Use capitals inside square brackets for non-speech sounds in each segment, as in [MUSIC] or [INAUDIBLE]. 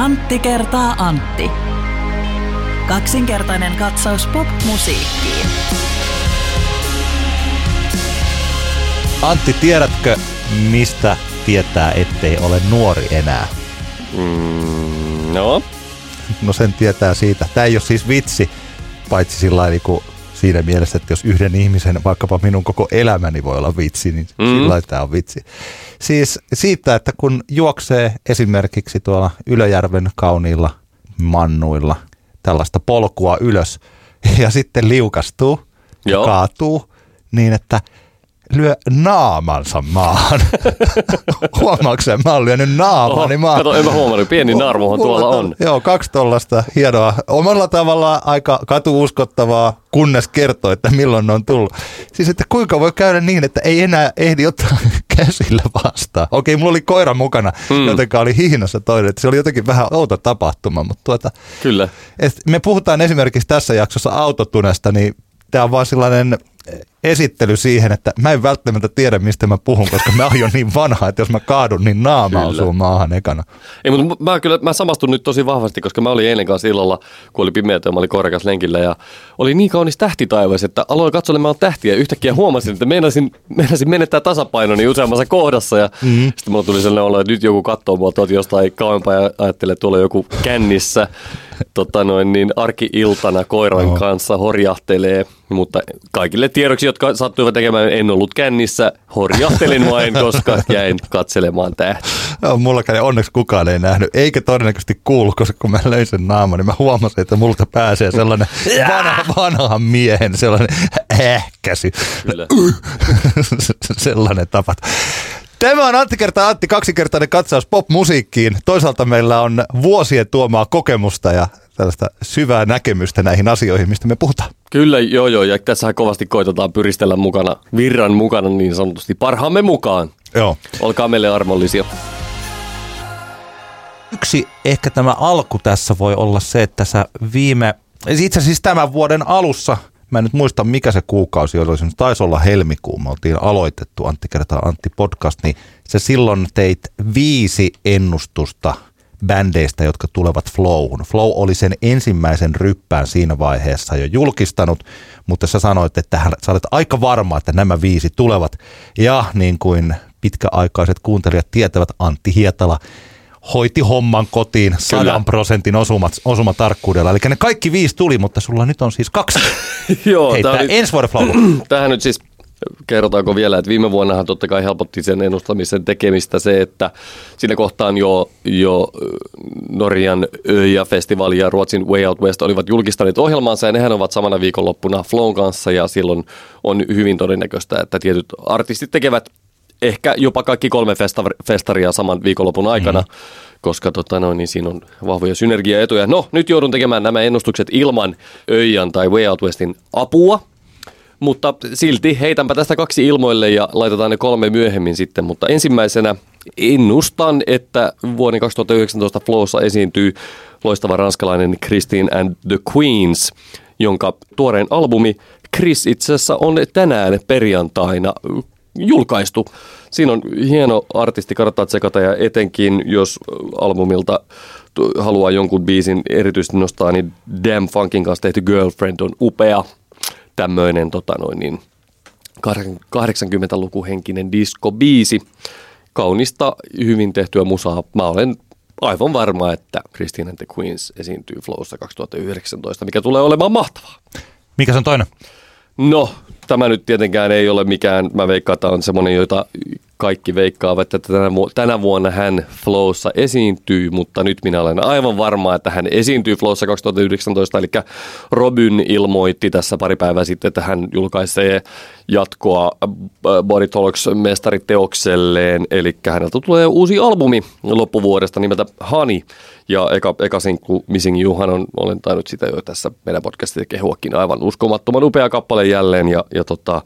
Antti kertaa Antti. Kaksinkertainen katsaus pop-musiikkiin. Antti, tiedätkö, mistä tietää, ettei ole nuori enää? Mm, no, No sen tietää siitä. Tämä ei ole siis vitsi, paitsi sillä niin kuin siinä mielessä, että jos yhden ihmisen, vaikkapa minun koko elämäni voi olla vitsi, niin mm. sillä tämä on vitsi. Siis siitä, että kun juoksee esimerkiksi tuolla Ylöjärven kauniilla mannuilla tällaista polkua ylös [LAUGHS] ja sitten liukastuu Joo. kaatuu niin, että lyö naamansa maahan. [LAUGHS] Huomaatko sä, mä oon lyönyt naamani maahan. kato, en mä huomannut, pieni narmuhan Mulla tuolla on. Joo, kaksi tollasta hienoa. Omalla tavallaan aika katuuskottavaa, kunnes kertoo, että milloin ne on tullut. Siis, että kuinka voi käydä niin, että ei enää ehdi ottaa [LAUGHS] käsillä vastaan. Okei, mulla oli koira mukana, mm. jotenka oli hihnassa toinen. Se oli jotenkin vähän outo tapahtuma, mutta tuota, Kyllä. et me puhutaan esimerkiksi tässä jaksossa autotunesta, niin tämä on vaan sellainen esittely siihen, että mä en välttämättä tiedä, mistä mä puhun, koska mä oon jo niin vanha, että jos mä kaadun, niin naama Kyllä. osuu maahan ekana. Ei, mutta mä, kyllä, mä samastun nyt tosi vahvasti, koska mä olin eilen kanssa illalla, kun oli pimeätä ja mä olin korkeassa lenkillä ja oli niin kaunis tähtitaivas, että aloin katselemaan tähtiä ja yhtäkkiä huomasin, että meinasin, meinasin menettää tasapainoni useammassa kohdassa ja mm-hmm. sitten mulla tuli sellainen olo, että nyt joku katsoo mua tuolta jostain kauempaa ja ajattelee, että tuolla on joku kännissä tota noin, niin arki-iltana koiran Oho. kanssa horjahtelee, mutta kaikille tiedoksi, jotka sattuivat tekemään, en ollut kännissä, horjahtelin vain, koska jäin katselemaan tähtiä. Joo, mulla kävi onneksi kukaan ei nähnyt, eikä todennäköisesti kuulu, koska kun mä löin sen naaman, niin mä huomasin, että multa pääsee sellainen vanha, vanhan miehen sellainen ähkäsy. Kyllä. [LAUGHS] sellainen tapa. Tämä on Antti kertaa Antti, kaksikertainen katsaus pop-musiikkiin. Toisaalta meillä on vuosien tuomaa kokemusta ja tällaista syvää näkemystä näihin asioihin, mistä me puhutaan. Kyllä, joo joo, ja tässähän kovasti koitetaan pyristellä mukana, virran mukana niin sanotusti, parhaamme mukaan. Joo. Olkaa meille armollisia. Yksi ehkä tämä alku tässä voi olla se, että sä viime, itse asiassa tämän vuoden alussa, mä en nyt muista mikä se kuukausi oli, se taisi olla helmikuu, me oltiin aloitettu Antti kertaa Antti podcast, niin se silloin teit viisi ennustusta bändeistä, jotka tulevat Flowhun. Flow oli sen ensimmäisen ryppään siinä vaiheessa jo julkistanut, mutta sä sanoit, että sä olet aika varma, että nämä viisi tulevat. Ja niin kuin pitkäaikaiset kuuntelijat tietävät, Antti Hietala hoiti homman kotiin sadan prosentin osumat, osumatarkkuudella. Eli ne kaikki viisi tuli, mutta sulla nyt on siis kaksi. [LAUGHS] joo, Hei, tää oli, ensi vuoden flow. [CLEARS THROAT] tämähän nyt siis, kerrotaanko vielä, että viime vuonnahan totta kai helpotti sen ennustamisen tekemistä se, että siinä kohtaan jo, jo ö, Norjan Öja-festivaali ja Ruotsin Way Out West olivat julkistaneet ohjelmaansa ja nehän ovat samana viikonloppuna Flown kanssa ja silloin on hyvin todennäköistä, että tietyt artistit tekevät ehkä jopa kaikki kolme festa- festaria saman viikonlopun aikana, mm. koska tota noin, niin siinä on vahvoja synergiaetuja. No, nyt joudun tekemään nämä ennustukset ilman Öijan tai Way Out Westin apua, mutta silti heitänpä tästä kaksi ilmoille ja laitetaan ne kolme myöhemmin sitten. Mutta ensimmäisenä ennustan, että vuoden 2019 Flowssa esiintyy loistava ranskalainen Christine and the Queens, jonka tuorein albumi Chris itse asiassa on tänään perjantaina julkaistu. Siinä on hieno artisti, kannattaa tsekata ja etenkin jos albumilta haluaa jonkun biisin erityisesti nostaa, niin Damn Funkin kanssa tehty Girlfriend on upea tämmöinen tota noin niin, 80-lukuhenkinen disco-biisi. Kaunista, hyvin tehtyä musaa. Mä olen aivan varma, että Christine and the Queens esiintyy Flowssa 2019, mikä tulee olemaan mahtavaa. Mikä se on toinen? No, tämä nyt tietenkään ei ole mikään, mä veikkaan, että on semmoinen, jota kaikki veikkaavat, että tänä, vu- tänä vuonna hän Flowssa esiintyy, mutta nyt minä olen aivan varma, että hän esiintyy Flowssa 2019, eli Robyn ilmoitti tässä pari päivää sitten, että hän julkaisee jatkoa äh, Body Talks mestariteokselleen, eli häneltä tulee uusi albumi loppuvuodesta nimeltä Honey, ja eka, eka sinkku Missing Youhan on, olen tainnut sitä jo tässä meidän podcastissa kehuakin aivan uskomattoman upea kappale jälleen, ja, ja tota,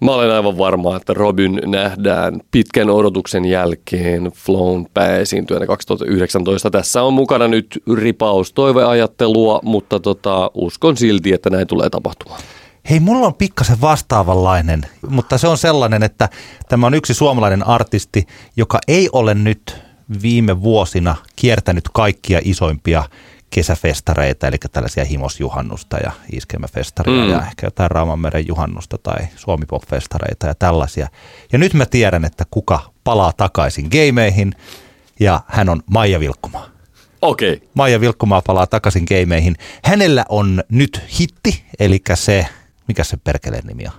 Mä olen aivan varma, että Robin nähdään pitkän odotuksen jälkeen Flown pääesiintyjänä 2019. Tässä on mukana nyt ripaus toiveajattelua, mutta tota, uskon silti, että näin tulee tapahtumaan. Hei, mulla on pikkasen vastaavanlainen, mutta se on sellainen, että tämä on yksi suomalainen artisti, joka ei ole nyt viime vuosina kiertänyt kaikkia isoimpia kesäfestareita, eli tällaisia himosjuhannusta ja iskemäfestareita mm. ja ehkä jotain Raamanmeren juhannusta tai Suomipop-festareita ja tällaisia. Ja nyt mä tiedän, että kuka palaa takaisin gameihin ja hän on Maija Vilkkumaa. Okei. Okay. Maija Vilkkumaa palaa takaisin gameihin. Hänellä on nyt hitti, eli se, mikä se perkeleen nimi on?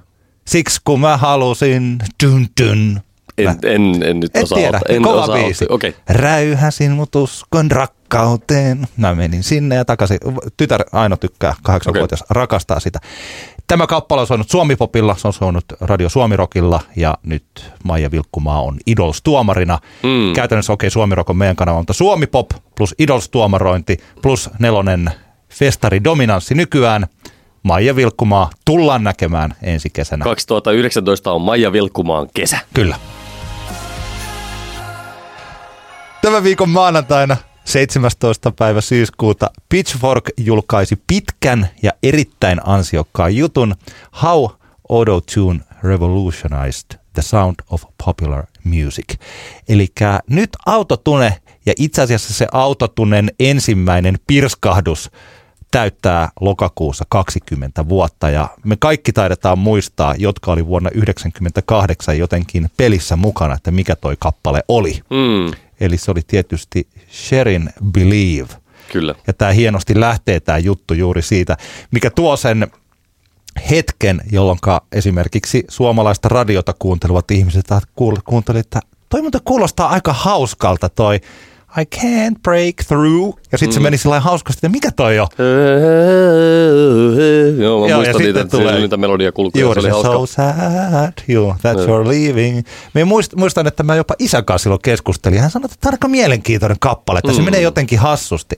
Siksi kun mä halusin, dun dun. En, en, en nyt Et osaa. tiedä, en kova osaa biisi. Okay. Räyhäsin mut uskon rakkauteen. Mä menin sinne ja takaisin. Tytär Aino tykkää, kahdeksanvuotias, okay. rakastaa sitä. Tämä kappale on soinut Suomipopilla, se on soinut Radio Suomirokilla ja nyt Maija Vilkkumaa on Idols-tuomarina. Mm. Käytännössä okei, okay, Suomirok on meidän kanava, mutta Suomipop plus Idols-tuomarointi plus nelonen festari-dominanssi nykyään. Maija Vilkkumaa tullaan näkemään ensi kesänä. 2019 on Maija Vilkkumaan kesä. Kyllä. Tämän viikon maanantaina 17. päivä syyskuuta Pitchfork julkaisi pitkän ja erittäin ansiokkaan jutun How Auto-Tune Revolutionized the Sound of Popular Music. Eli nyt autotune ja itse asiassa se autotunen ensimmäinen pirskahdus täyttää lokakuussa 20 vuotta ja me kaikki taidetaan muistaa, jotka oli vuonna 1998 jotenkin pelissä mukana, että mikä toi kappale oli. Mm, Eli se oli tietysti Sherin Believe. kyllä. Ja tämä hienosti lähtee tämä juttu juuri siitä, mikä tuo sen hetken, jolloin esimerkiksi suomalaista radiota kuuntelevat ihmiset kuuntelivat, että toi kuulostaa aika hauskalta toi I can't break through. Ja sitten mm. se meni sillä hauskasti, että mikä toi on? Joo, mä Joo, muistan niitä, sitten tulee- niitä melodiakulkuja, Juuri se se, oli hauska. so sad, you, that Joo. you're leaving. Mä muist, muistan, että mä jopa isän kanssa silloin keskustelin. Hän sanoi, että tämä on aika mielenkiintoinen kappale, että se Mm. menee jotenkin hassusti.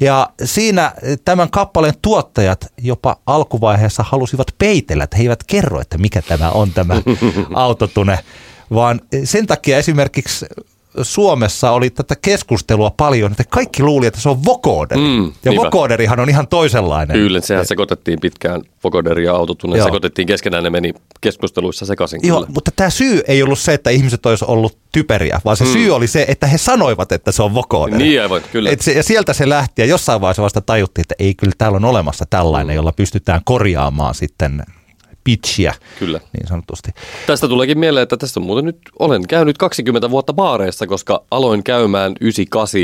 Ja siinä tämän kappaleen tuottajat jopa alkuvaiheessa halusivat peitellä, että he eivät kerro, että mikä tämä on tämä [LAUGHS] autotune. Vaan sen takia esimerkiksi Suomessa oli tätä keskustelua paljon, että kaikki luuli, että se on vocoder. Mm, ja niinpä. vocoderihan on ihan toisenlainen. Kyllä, sehän sekoitettiin pitkään vokoderi ja autotunne, sekoitettiin keskenään, ne meni keskusteluissa sekaisin Joo, kyllä. mutta tämä syy ei ollut se, että ihmiset olisi ollut typeriä, vaan se mm. syy oli se, että he sanoivat, että se on vocoder. Niin aivan, kyllä. Et se, ja sieltä se lähti ja jossain vaiheessa vasta tajuttiin, että ei kyllä täällä on olemassa tällainen, Mm. jolla pystytään korjaamaan sitten pitchiä Kyllä. niin sanotusti. Tästä tuleekin mieleen, että tästä muuten nyt olen käynyt 20 vuotta baareissa, koska aloin käymään 98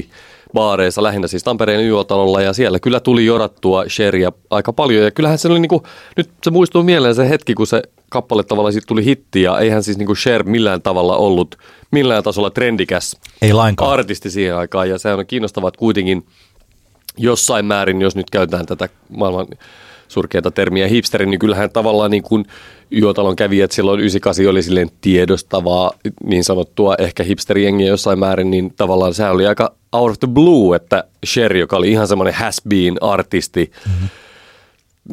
baareissa, lähinnä siis Tampereen YO-talolla, ja siellä kyllä tuli jodattua sheria aika paljon. Ja kyllähän se oli niinku, nyt se muistuu mieleen se hetki, kun se kappale tavallaan siitä tuli hitti, ja eihän siis niinku Cher millään tavalla ollut millään tasolla trendikäs Ei lainkaan. artisti siihen aikaan, ja se on kiinnostavaa, että kuitenkin jossain määrin, jos nyt käytetään tätä maailman surkeata termiä hipsterin, niin kyllähän tavallaan niin kuin Juotalon kävijät silloin 98 oli silleen tiedostavaa niin sanottua ehkä hipsterijengiä jossain määrin, niin tavallaan se oli aika out of the blue, että Cher, joka oli ihan semmoinen has-been artisti, mm-hmm.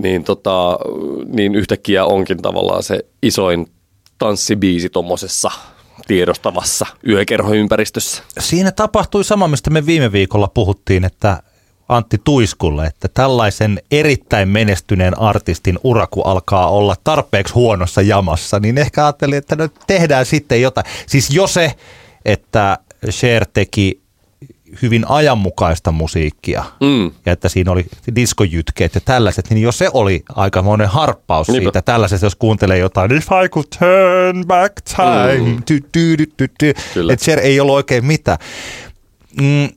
niin, tota, niin yhtäkkiä onkin tavallaan se isoin tanssibiisi tuommoisessa tiedostavassa yökerhoympäristössä. Siinä tapahtui sama, mistä me viime viikolla puhuttiin, että Antti Tuiskulle, että tällaisen erittäin menestyneen artistin uraku alkaa olla tarpeeksi huonossa jamassa, niin ehkä ajattelin, että no tehdään sitten jotain. Siis jo se, että Cher teki hyvin ajanmukaista musiikkia Mm. ja että siinä oli diskojytkeet ja tällaiset, niin jo se oli aikamoinen harppaus Niinpä. siitä tällaisesta, jos kuuntelee jotain If I could turn back time, Mm. että Cher ei ollut oikein mitään. Mm,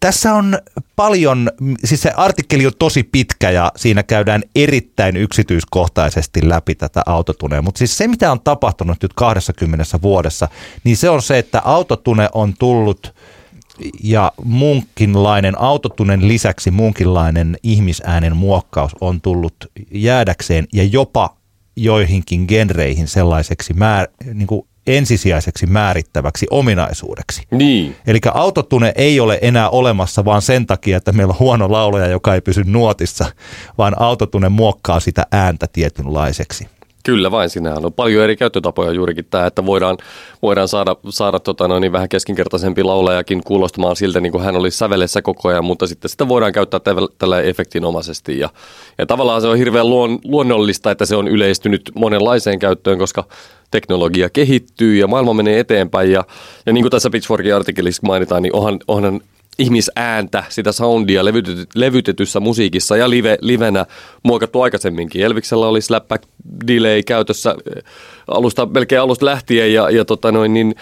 tässä on paljon, siis se artikkeli on tosi pitkä ja siinä käydään erittäin yksityiskohtaisesti läpi tätä autotunea, mutta siis se mitä on tapahtunut nyt 20 vuodessa, niin se on se, että autotune on tullut ja muunkinlainen autotunen lisäksi muunkinlainen ihmisäänen muokkaus on tullut jäädäkseen ja jopa joihinkin genreihin sellaiseksi määr, niin kuin ensisijaiseksi määrittäväksi ominaisuudeksi. Niin. Eli autotune ei ole enää olemassa vaan sen takia, että meillä on huono laulaja, joka ei pysy nuotissa, vaan autotune muokkaa sitä ääntä tietynlaiseksi. Kyllä vain, sinähän on paljon eri käyttötapoja juurikin tämä, että voidaan, voidaan saada, saada tota noin, niin vähän keskinkertaisempi laulajakin kuulostamaan siltä, niin kuin hän olisi sävelessä koko ajan, mutta sitten sitä voidaan käyttää tällä efektinomaisesti. Ja, ja tavallaan se on hirveän luon, luonnollista, että se on yleistynyt monenlaiseen käyttöön, koska teknologia kehittyy ja maailma menee eteenpäin. Ja, ja niin kuin tässä Pitchforkin artikkelissa mainitaan, niin onhan, onhan ihmisääntä, sitä soundia levytety, levytetyssä musiikissa ja live, livenä muokattu aikaisemminkin. Elviksellä oli slapback delay käytössä eh, alusta, melkein alusta lähtien ja, ja tota noin, niin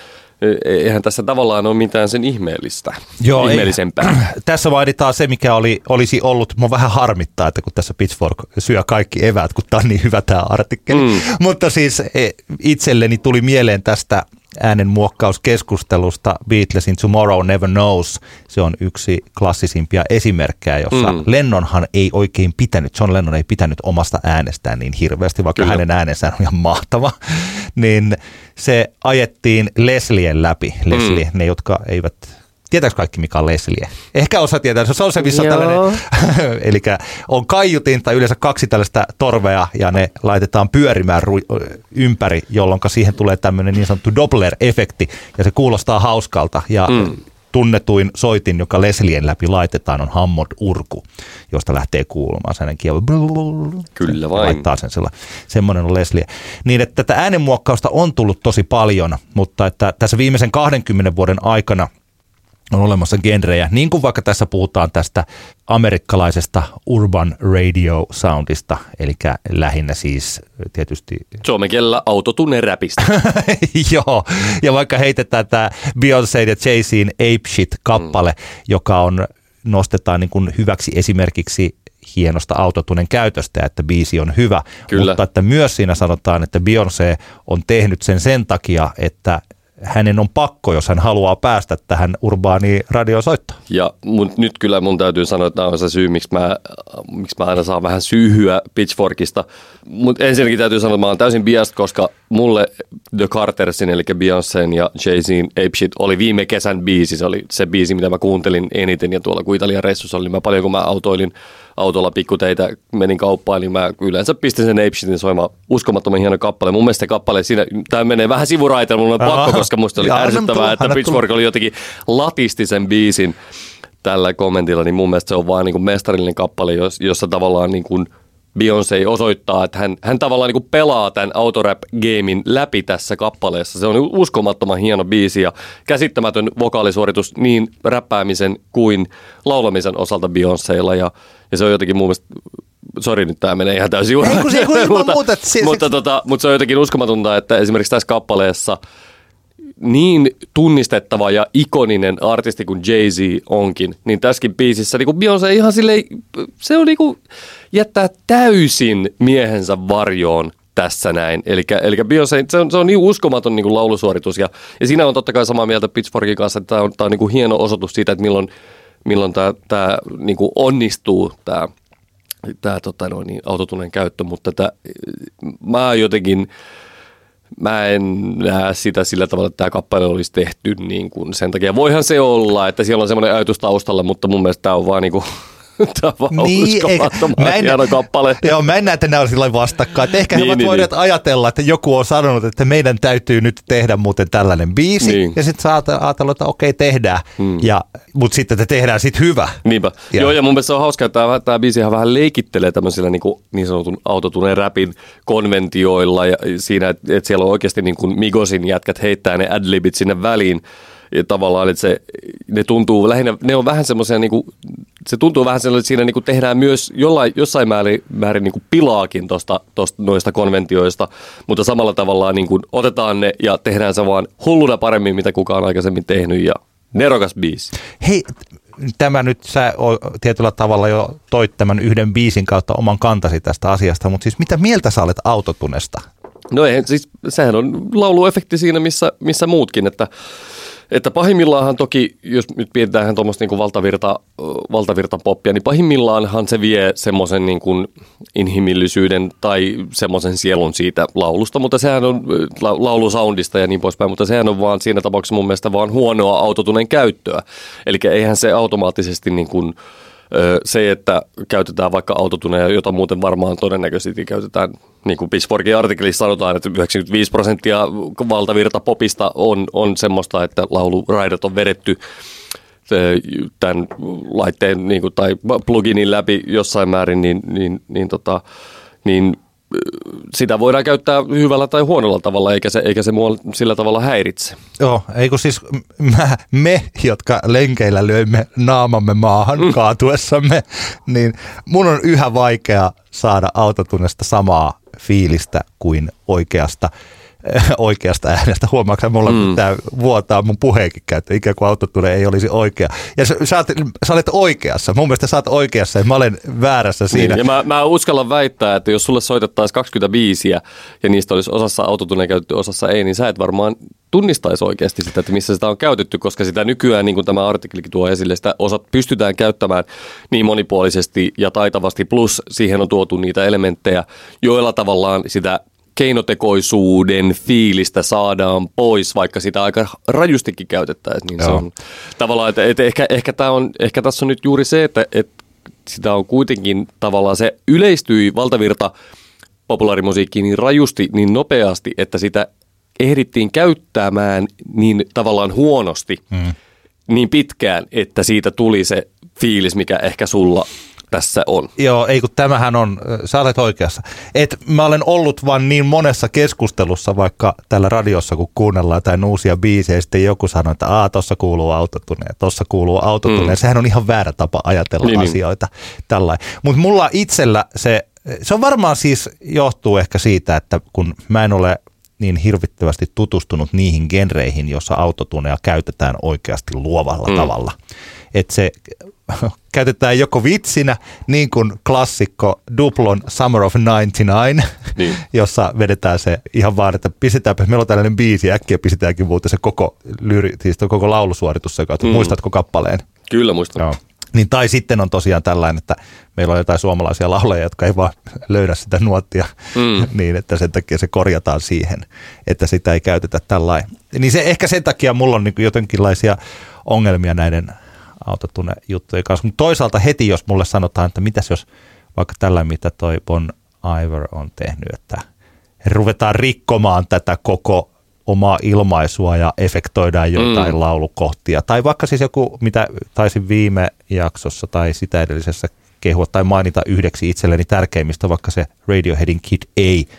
eh, eihän tässä tavallaan ole mitään sen ihmeellistä, Joo, ihmeellisempää. Ei, [CLEARS THROAT] tässä vaaditaan se, mikä oli, olisi ollut, mun vähän harmittaa, että kun tässä Pitchfork syö kaikki eväät, kun tämä on niin hyvä tämä artikkeli. Mm. Mutta siis eh, itselleni tuli mieleen tästä äänenmuokkauskeskustelusta Beatlesin Tomorrow Never Knows. Se on yksi klassisimpia esimerkkejä, jossa mm. Lennonhan ei oikein pitänyt, John Lennon ei pitänyt omasta äänestään niin hirveästi, vaikka Kyllä. hänen äänensä on ihan mahtava. niin se ajettiin Leslien läpi. Leslie, mm. ne jotka eivät Tietääkö kaikki, mikä on Leslie? Ehkä osa tietää. Se on se, missä on tällainen, [LAUGHS] eli on kaiutin tai yleensä kaksi tällaista torvea ja ne laitetaan pyörimään ru- ympäri, jolloin siihen tulee tämmöinen niin sanottu Doppler-efekti ja se kuulostaa hauskalta ja mm. tunnetuin soitin, joka Leslien läpi laitetaan, on Hammond Urku, josta lähtee kuulumaan sen kielo. Kyllä vain. Laittaa sen sella. Semmoinen on Leslie. Niin, että tätä äänenmuokkausta on tullut tosi paljon, mutta että tässä viimeisen 20 vuoden aikana – on olemassa genrejä, niin kuin vaikka tässä puhutaan tästä amerikkalaisesta urban radio soundista, eli lähinnä siis tietysti... [LAUGHS] Suomen kielellä autotunne räpistä. [LAUGHS] Joo, ja vaikka heitetään tämä Beyoncé ja Jay-Zin Ape Shit-kappale, mm. joka on, nostetaan niin kuin hyväksi esimerkiksi hienosta autotunen käytöstä että biisi on hyvä, Kyllä. mutta että myös siinä sanotaan, että Beyoncé on tehnyt sen sen takia, että hänen on pakko, jos hän haluaa päästä tähän urbaaniin radiosoittoon. Ja mun, nyt kyllä mun täytyy sanoa, että tämä on se syy, miksi mä, miksi mä aina saan vähän syyhyä Pitchforkista. Mutta ensinnäkin täytyy sanoa, että mä oon täysin biased, koska mulle The Cartersin, eli Beyoncé'n ja Jay-Zin Ape Shit oli viime kesän biisi. Se oli se biisi, mitä mä kuuntelin eniten ja tuolla kun Italian reissussa oli mä paljon, kun mä autoilin autolla pikkuteitä, menin kauppaan, niin mä yleensä pistin sen Ape Shitin soimaan uskomattoman hieno kappale. Mun mielestä kappale siinä, tämä menee vähän sivuraiteella, mulla on pakko, koska musta oli ärsyttävää, että Pitchfork oli jotenkin latisti sen biisin tällä kommentilla, niin mun mielestä se on vaan niin kuin mestarillinen kappale, jossa tavallaan niin kuin Beyoncé osoittaa, että hän, hän tavallaan niin pelaa tämän autorap-gamein läpi tässä kappaleessa. Se on uskomattoman hieno biisi ja käsittämätön vokaalisuoritus niin räppäämisen kuin laulamisen osalta Beyoncélla ja, ja se on jotenkin mun mielestä Sori, nyt tämä menee ihan täysin juuri. Ei, kun mutta, muuta, siis, mutta, tota, mutta se on jotenkin uskomatonta, että esimerkiksi tässä kappaleessa – niin tunnistettava ja ikoninen artisti kuin Jay-Z onkin, niin tässäkin biisissä niin Beyoncé ihan silleen, se on niin kuin jättää täysin miehensä varjoon tässä näin. Eli, Beyoncé, se on, se on niin uskomaton niin kuin laulusuoritus ja, ja siinä on totta kai samaa mieltä Pitchforkin kanssa, että tämä on, tämä on niin kuin hieno osoitus siitä, että milloin, milloin tämä, tämä niin kuin onnistuu, tämä tämä tota, no, niin, autotunnen käyttö, mutta tämä, mä jotenkin mä en näe sitä sillä tavalla, että tämä kappale olisi tehty niin kuin sen takia. Voihan se olla, että siellä on semmoinen ajatus taustalla, mutta mun mielestä tämä on vaan niin kuin Tämä on niin, mä en, hieno kappale. Joo, mä en näe, että nämä olisi vastakkain. Että ehkä niin, he ovat niin, voineet niin. ajatella, että joku on sanonut, että meidän täytyy nyt tehdä muuten tällainen biisi. Niin. Ja sitten saa ajatella, että okei, tehdään. Hmm. Ja, mutta sitten, että tehdään sitten hyvä. Niinpä. Ja. Joo, ja mun mielestä se on hauska, että tämä, tämä biisi vähän leikittelee tämmöisillä niin, kuin, niin sanotun autotuneen räpin konventioilla. Ja siinä, että, että siellä on oikeasti niin kuin Migosin jätkät heittää ne adlibit sinne väliin ja tavallaan, että se, ne tuntuu lähinnä, ne on vähän semmoisia, niin kuin, se tuntuu vähän sellainen, että siinä niin kuin tehdään myös jollain, jossain määrin, määrin niin kuin pilaakin tosta, tosta, noista konventioista, mutta samalla tavalla niin kuin otetaan ne ja tehdään se vaan hulluna paremmin, mitä kukaan aikaisemmin tehnyt ja nerokas biisi. Hei, tämä nyt sä tietyllä tavalla jo toit tämän yhden biisin kautta oman kantasi tästä asiasta, mutta siis mitä mieltä sä olet autotunesta? No ei, siis sehän on lauluefekti siinä, missä, missä muutkin, että että pahimmillaanhan toki, jos nyt mietitään tuommoista niin valtavirta, valtavirta poppia, niin pahimmillaanhan se vie semmoisen niin kuin inhimillisyyden tai semmoisen sielun siitä laulusta, mutta sehän on la, laulusoundista ja niin poispäin, mutta sehän on vaan siinä tapauksessa mun mielestä vaan huonoa autotunen käyttöä. Eli eihän se automaattisesti niin kuin, Se, että käytetään vaikka autotuneja, jota muuten varmaan todennäköisesti käytetään, niin kuin Pitchforkin artikkelissa sanotaan, että 95 prosenttia valtavirta popista on, on semmoista, että lauluraidat on vedetty tämän laitteen niin kuin, tai pluginin läpi jossain määrin, niin, niin, niin, tota, niin sitä voidaan käyttää hyvällä tai huonolla tavalla, eikä se, eikä se mua sillä tavalla häiritse. Joo, eikö siis mä, me, jotka lenkeillä löimme naamamme maahan mm. kaatuessamme, niin mun on yhä vaikea saada autotunnesta samaa fiilistä kuin oikeasta [LAUGHS] oikeasta äänestä. Huomaatko mulla, mm. tämä vuotaa mun puheenkin käyttö, ikään kuin autotune ei olisi oikea. Ja sä, sä, sä olet oikeassa. Mun mielestä sä oot oikeassa ja mä olen väärässä siinä. Niin, ja mä, mä uskallan väittää, että jos sulle soitettaisiin 25 ja niistä olisi osassa autotune käytetty, osassa ei, niin sä et varmaan tunnistaisi oikeasti sitä, että missä sitä on käytetty, koska sitä nykyään, niin kuin tämä artikkelikin tuo esille, sitä osat pystytään käyttämään niin monipuolisesti ja taitavasti, plus siihen on tuotu niitä elementtejä, joilla tavallaan sitä keinotekoisuuden fiilistä saadaan pois, vaikka sitä aika rajustikin käytettäisiin. Niin se on tavallaan, että, että ehkä, ehkä, tämä on, ehkä tässä on nyt juuri se, että, että sitä on kuitenkin tavallaan se yleistyi valtavirta populaarimusiikkiin niin rajusti, niin nopeasti, että sitä ehdittiin käyttämään niin tavallaan huonosti mm. niin pitkään, että siitä tuli se fiilis, mikä ehkä sulla tässä on. Joo, ei kun tämähän on, sä olet oikeassa. Et mä olen ollut vaan niin monessa keskustelussa, vaikka täällä radiossa, kun kuunnellaan jotain uusia biisejä, ja sitten joku sanoo, että aah, tossa kuuluu autotune, tossa kuuluu autotune. Mm. Sehän on ihan väärä tapa ajatella niin, niin. asioita. Niin. Mutta mulla itsellä se, se on varmaan siis johtuu ehkä siitä, että kun mä en ole niin hirvittävästi tutustunut niihin genreihin, jossa autotuneja käytetään oikeasti luovalla mm. tavalla. Että se [LAUGHS] käytetään joko vitsinä, niin kuin klassikko Duplon Summer of 99, niin. [LAUGHS] jossa vedetään se ihan vaan, että pistetäänpä, meillä on tällainen biisi, äkkiä pistetäänkin muuten se koko, lyri, siis koko laulusuoritus, joka, mm. muistatko kappaleen? Kyllä muistan. Joo. Niin, tai sitten on tosiaan tällainen, että meillä on jotain suomalaisia laulajia, jotka ei vaan [LAUGHS] löydä sitä nuottia mm. niin, että sen takia se korjataan siihen, että sitä ei käytetä tällainen. Niin se ehkä sen takia mulla on niin jotenkinlaisia ongelmia näiden autotune juttujen kanssa. Mutta toisaalta heti, jos mulle sanotaan, että mitäs jos vaikka tällä, mitä toi Bon Iver on tehnyt, että ruvetaan rikkomaan tätä koko omaa ilmaisua ja efektoidaan jotain mm. laulukohtia. Tai vaikka siis joku, mitä taisin viime jaksossa tai sitä edellisessä kehua tai mainita yhdeksi itselleni tärkeimmistä, vaikka se Radioheadin Kid A,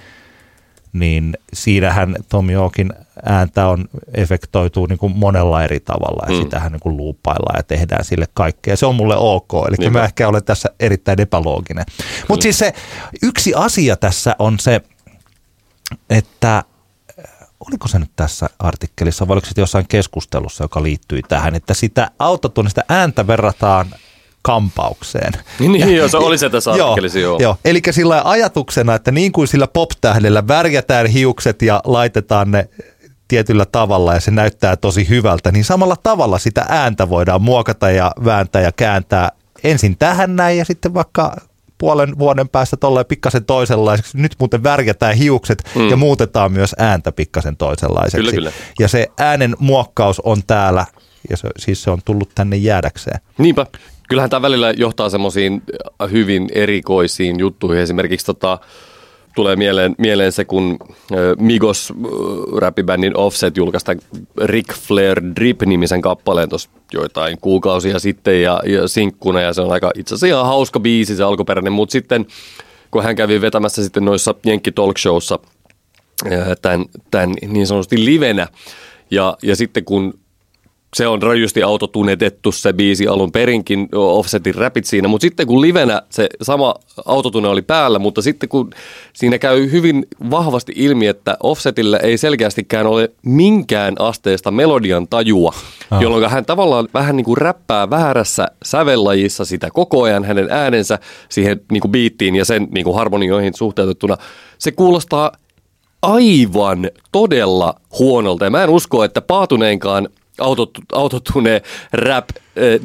niin siinähän Tom Yorkin ääntä on efektoituu niin kuin monella eri tavalla ja mm. sitähän niin kuin luupaillaan ja tehdään sille kaikkea. Se on mulle ok, eli niin mä ehkä olen tässä erittäin epälooginen. Mutta siis se yksi asia tässä on se, että oliko se nyt tässä artikkelissa vai oliko se jossain keskustelussa, joka liittyi tähän, että sitä autotunnista ääntä verrataan kampaukseen. Niin, ja, joo, se oli se tässä artikkelissa, joo. joo. Eli sillä ajatuksena, että niin kuin sillä pop-tähdellä värjätään hiukset ja laitetaan ne tietyllä tavalla ja se näyttää tosi hyvältä, niin samalla tavalla sitä ääntä voidaan muokata ja vääntää ja kääntää ensin tähän näin ja sitten vaikka puolen vuoden päästä tolleen pikkasen toisenlaiseksi. Nyt muuten värjätään hiukset mm. ja muutetaan myös ääntä pikkasen toisenlaiseksi. Kyllä, kyllä. Ja se äänen muokkaus on täällä ja se, siis se on tullut tänne jäädäkseen. Niinpä. Kyllähän tämä välillä johtaa semmoisiin hyvin erikoisiin juttuihin. Esimerkiksi tota, tulee mieleen, mieleen se, kun Migos räppibändin Offset julkaista Rick Flair Drip-nimisen kappaleen tuossa joitain kuukausia sitten ja, ja sinkkuna ja se on aika itse asiassa ihan hauska biisi se alkuperäinen, mutta sitten kun hän kävi vetämässä sitten noissa Jenkki Talk Showssa tämän, tämän niin sanotusti livenä ja, ja sitten kun se on rajusti autotunetettu se biisi alun perinkin, Offsetin räpit siinä, mutta sitten kun livenä se sama autotune oli päällä, mutta sitten kun siinä käy hyvin vahvasti ilmi, että Offsetillä ei selkeästikään ole minkään asteesta melodian tajua, oh. jolloin hän tavallaan vähän niin kuin räppää väärässä sävellajissa sitä koko ajan hänen äänensä siihen niin kuin biittiin ja sen niin kuin harmonioihin suhteutettuna. Se kuulostaa aivan todella huonolta ja mä en usko, että paatuneenkaan – autot, autotune rap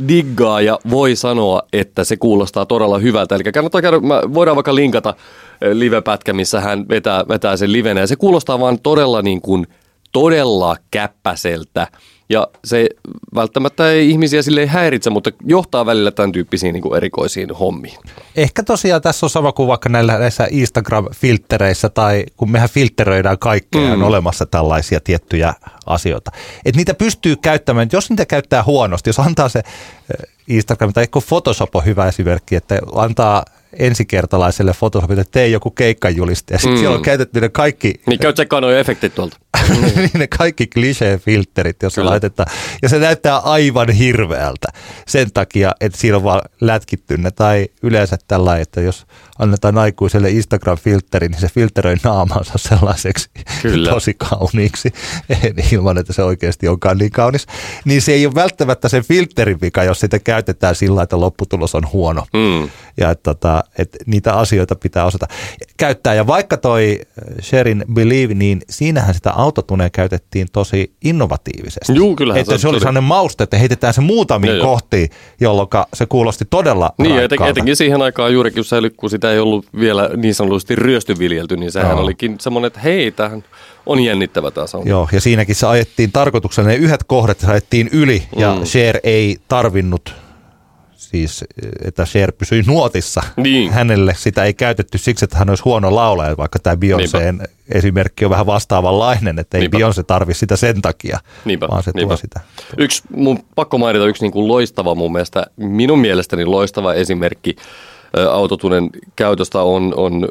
diggaa ja voi sanoa, että se kuulostaa todella hyvältä. Eli kannattaa käydä, mä, voidaan vaikka linkata live-pätkä, missä hän vetää, vetää sen livenä ja se kuulostaa vaan todella niin kuin, todella käppäseltä Ja se välttämättä ei ihmisiä sille häiritse, mutta johtaa välillä tämän tyyppisiin niin kuin erikoisiin hommiin. Ehkä tosiaan tässä on sama kuin vaikka näillä, näissä Instagram-filtereissä tai kun mehän filteröidään kaikkea mm. on olemassa tällaisia tiettyjä asioita. Että niitä pystyy käyttämään, jos niitä käyttää huonosti, jos antaa se eh, Instagram tai Photoshop on hyvä esimerkki, että antaa ensikertalaiselle Photoshopille, että tee joku keikkajuliste. Ja sitten mm. siellä on käytetty ne kaikki... Niin käy tsekkaan nuo efektit tuolta. [LAUGHS] niin ne kaikki klisee-filterit, jos laitetaan. Ja se näyttää aivan hirveältä sen takia, että siinä on vaan lätkitty ne. Tai yleensä tällä, että jos annetaan aikuiselle Instagram-filteri, niin se filteröi naamansa sellaiseksi Kyllä. [LAUGHS] tosi kauniiksi, ilman että se oikeasti onkaan niin kaunis. Niin se ei ole välttämättä sen filterin vika, jos sitä käytetään sillä että lopputulos on huono. Mm. Ja että, tota, että niitä asioita pitää osata käyttää. Ja vaikka toi Sherin Believe, niin siinähän sitä autotuneen käytettiin tosi innovatiivisesti. Juu, kyllähän että se, se oli sellainen mauste, että heitetään se muutamiin kohtiin, jolloin se kuulosti todella Niin, eten, etenkin siihen aikaan juurikin, kun sitä ei ollut vielä niin sanotusti ryöstyviljelty, niin sehän Joo. olikin semmoinen, että hei, tähän on jännittävä tämä sauna. Joo, ja siinäkin se ajettiin tarkoituksella, ne yhdet kohdat ajettiin yli, ja mm. Cher ei tarvinnut siis, että Cher pysyi nuotissa. Niin. Hänelle sitä ei käytetty siksi, että hän olisi huono laulaja, vaikka tämä Beyoncéen esimerkki on vähän vastaavanlainen, että ei Niinpä. Beyoncé tarvi sitä sen takia, Niinpä. vaan se Niinpä. tuo sitä. Yksi, mun pakko mainita yksi niin kuin loistava mun mielestä, minun mielestäni loistava esimerkki autotunen käytöstä on, on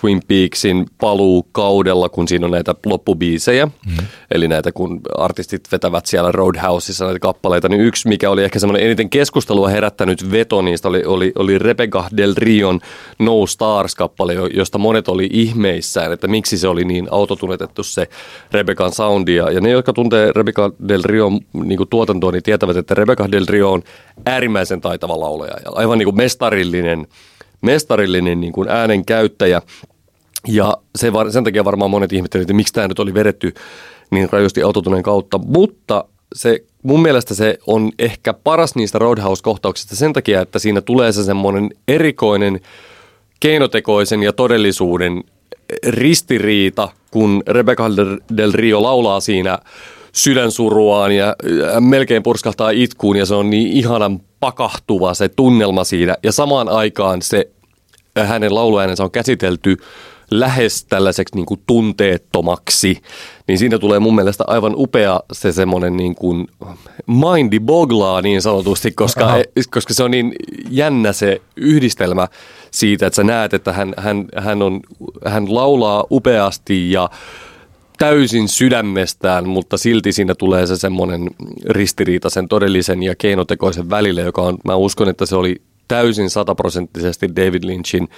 Twin Peaksin paluu kaudella, kun siinä on näitä loppubiisejä. Mm. Eli näitä, kun artistit vetävät siellä Roadhouseissa näitä kappaleita, niin yksi, mikä oli ehkä semmoinen eniten keskustelua herättänyt veto niistä, oli, oli, oli Rebecca Del Rion No Stars-kappale, josta monet oli ihmeissään, että miksi se oli niin autotunetettu se Rebecan soundia. Ja ne, jotka tuntee Rebecca Del Rion niin tuotantoa, niin tietävät, että Rebecca Del Rio on äärimmäisen taitava laulaja ja aivan niin kuin mestarillinen mestarillinen niin kuin äänen käyttäjä. Ja se, sen takia varmaan monet ihmettelivät, että miksi tämä nyt oli vedetty niin rajusti autotuneen kautta. Mutta se, mun mielestä se on ehkä paras niistä Roadhouse-kohtauksista sen takia, että siinä tulee se semmoinen erikoinen keinotekoisen ja todellisuuden ristiriita, kun Rebecca del Rio laulaa siinä sydänsuruaan ja melkein purskahtaa itkuun ja se on niin ihanan pakahtuva se tunnelma siinä. Ja samaan aikaan se hänen lauluäänensä on käsitelty lähes tällaiseksi niin kuin tunteettomaksi, niin siinä tulee mun mielestä aivan upea se semmoinen niin kuin mindi boglaa niin sanotusti, koska, koska se on niin jännä se yhdistelmä siitä, että sä näet, että hän, hän, hän, on, hän laulaa upeasti ja täysin sydämestään, mutta silti siinä tulee se semmoinen ristiriita sen todellisen ja keinotekoisen välille, joka on, mä uskon, että se oli täysin sataprosenttisesti David Lynchin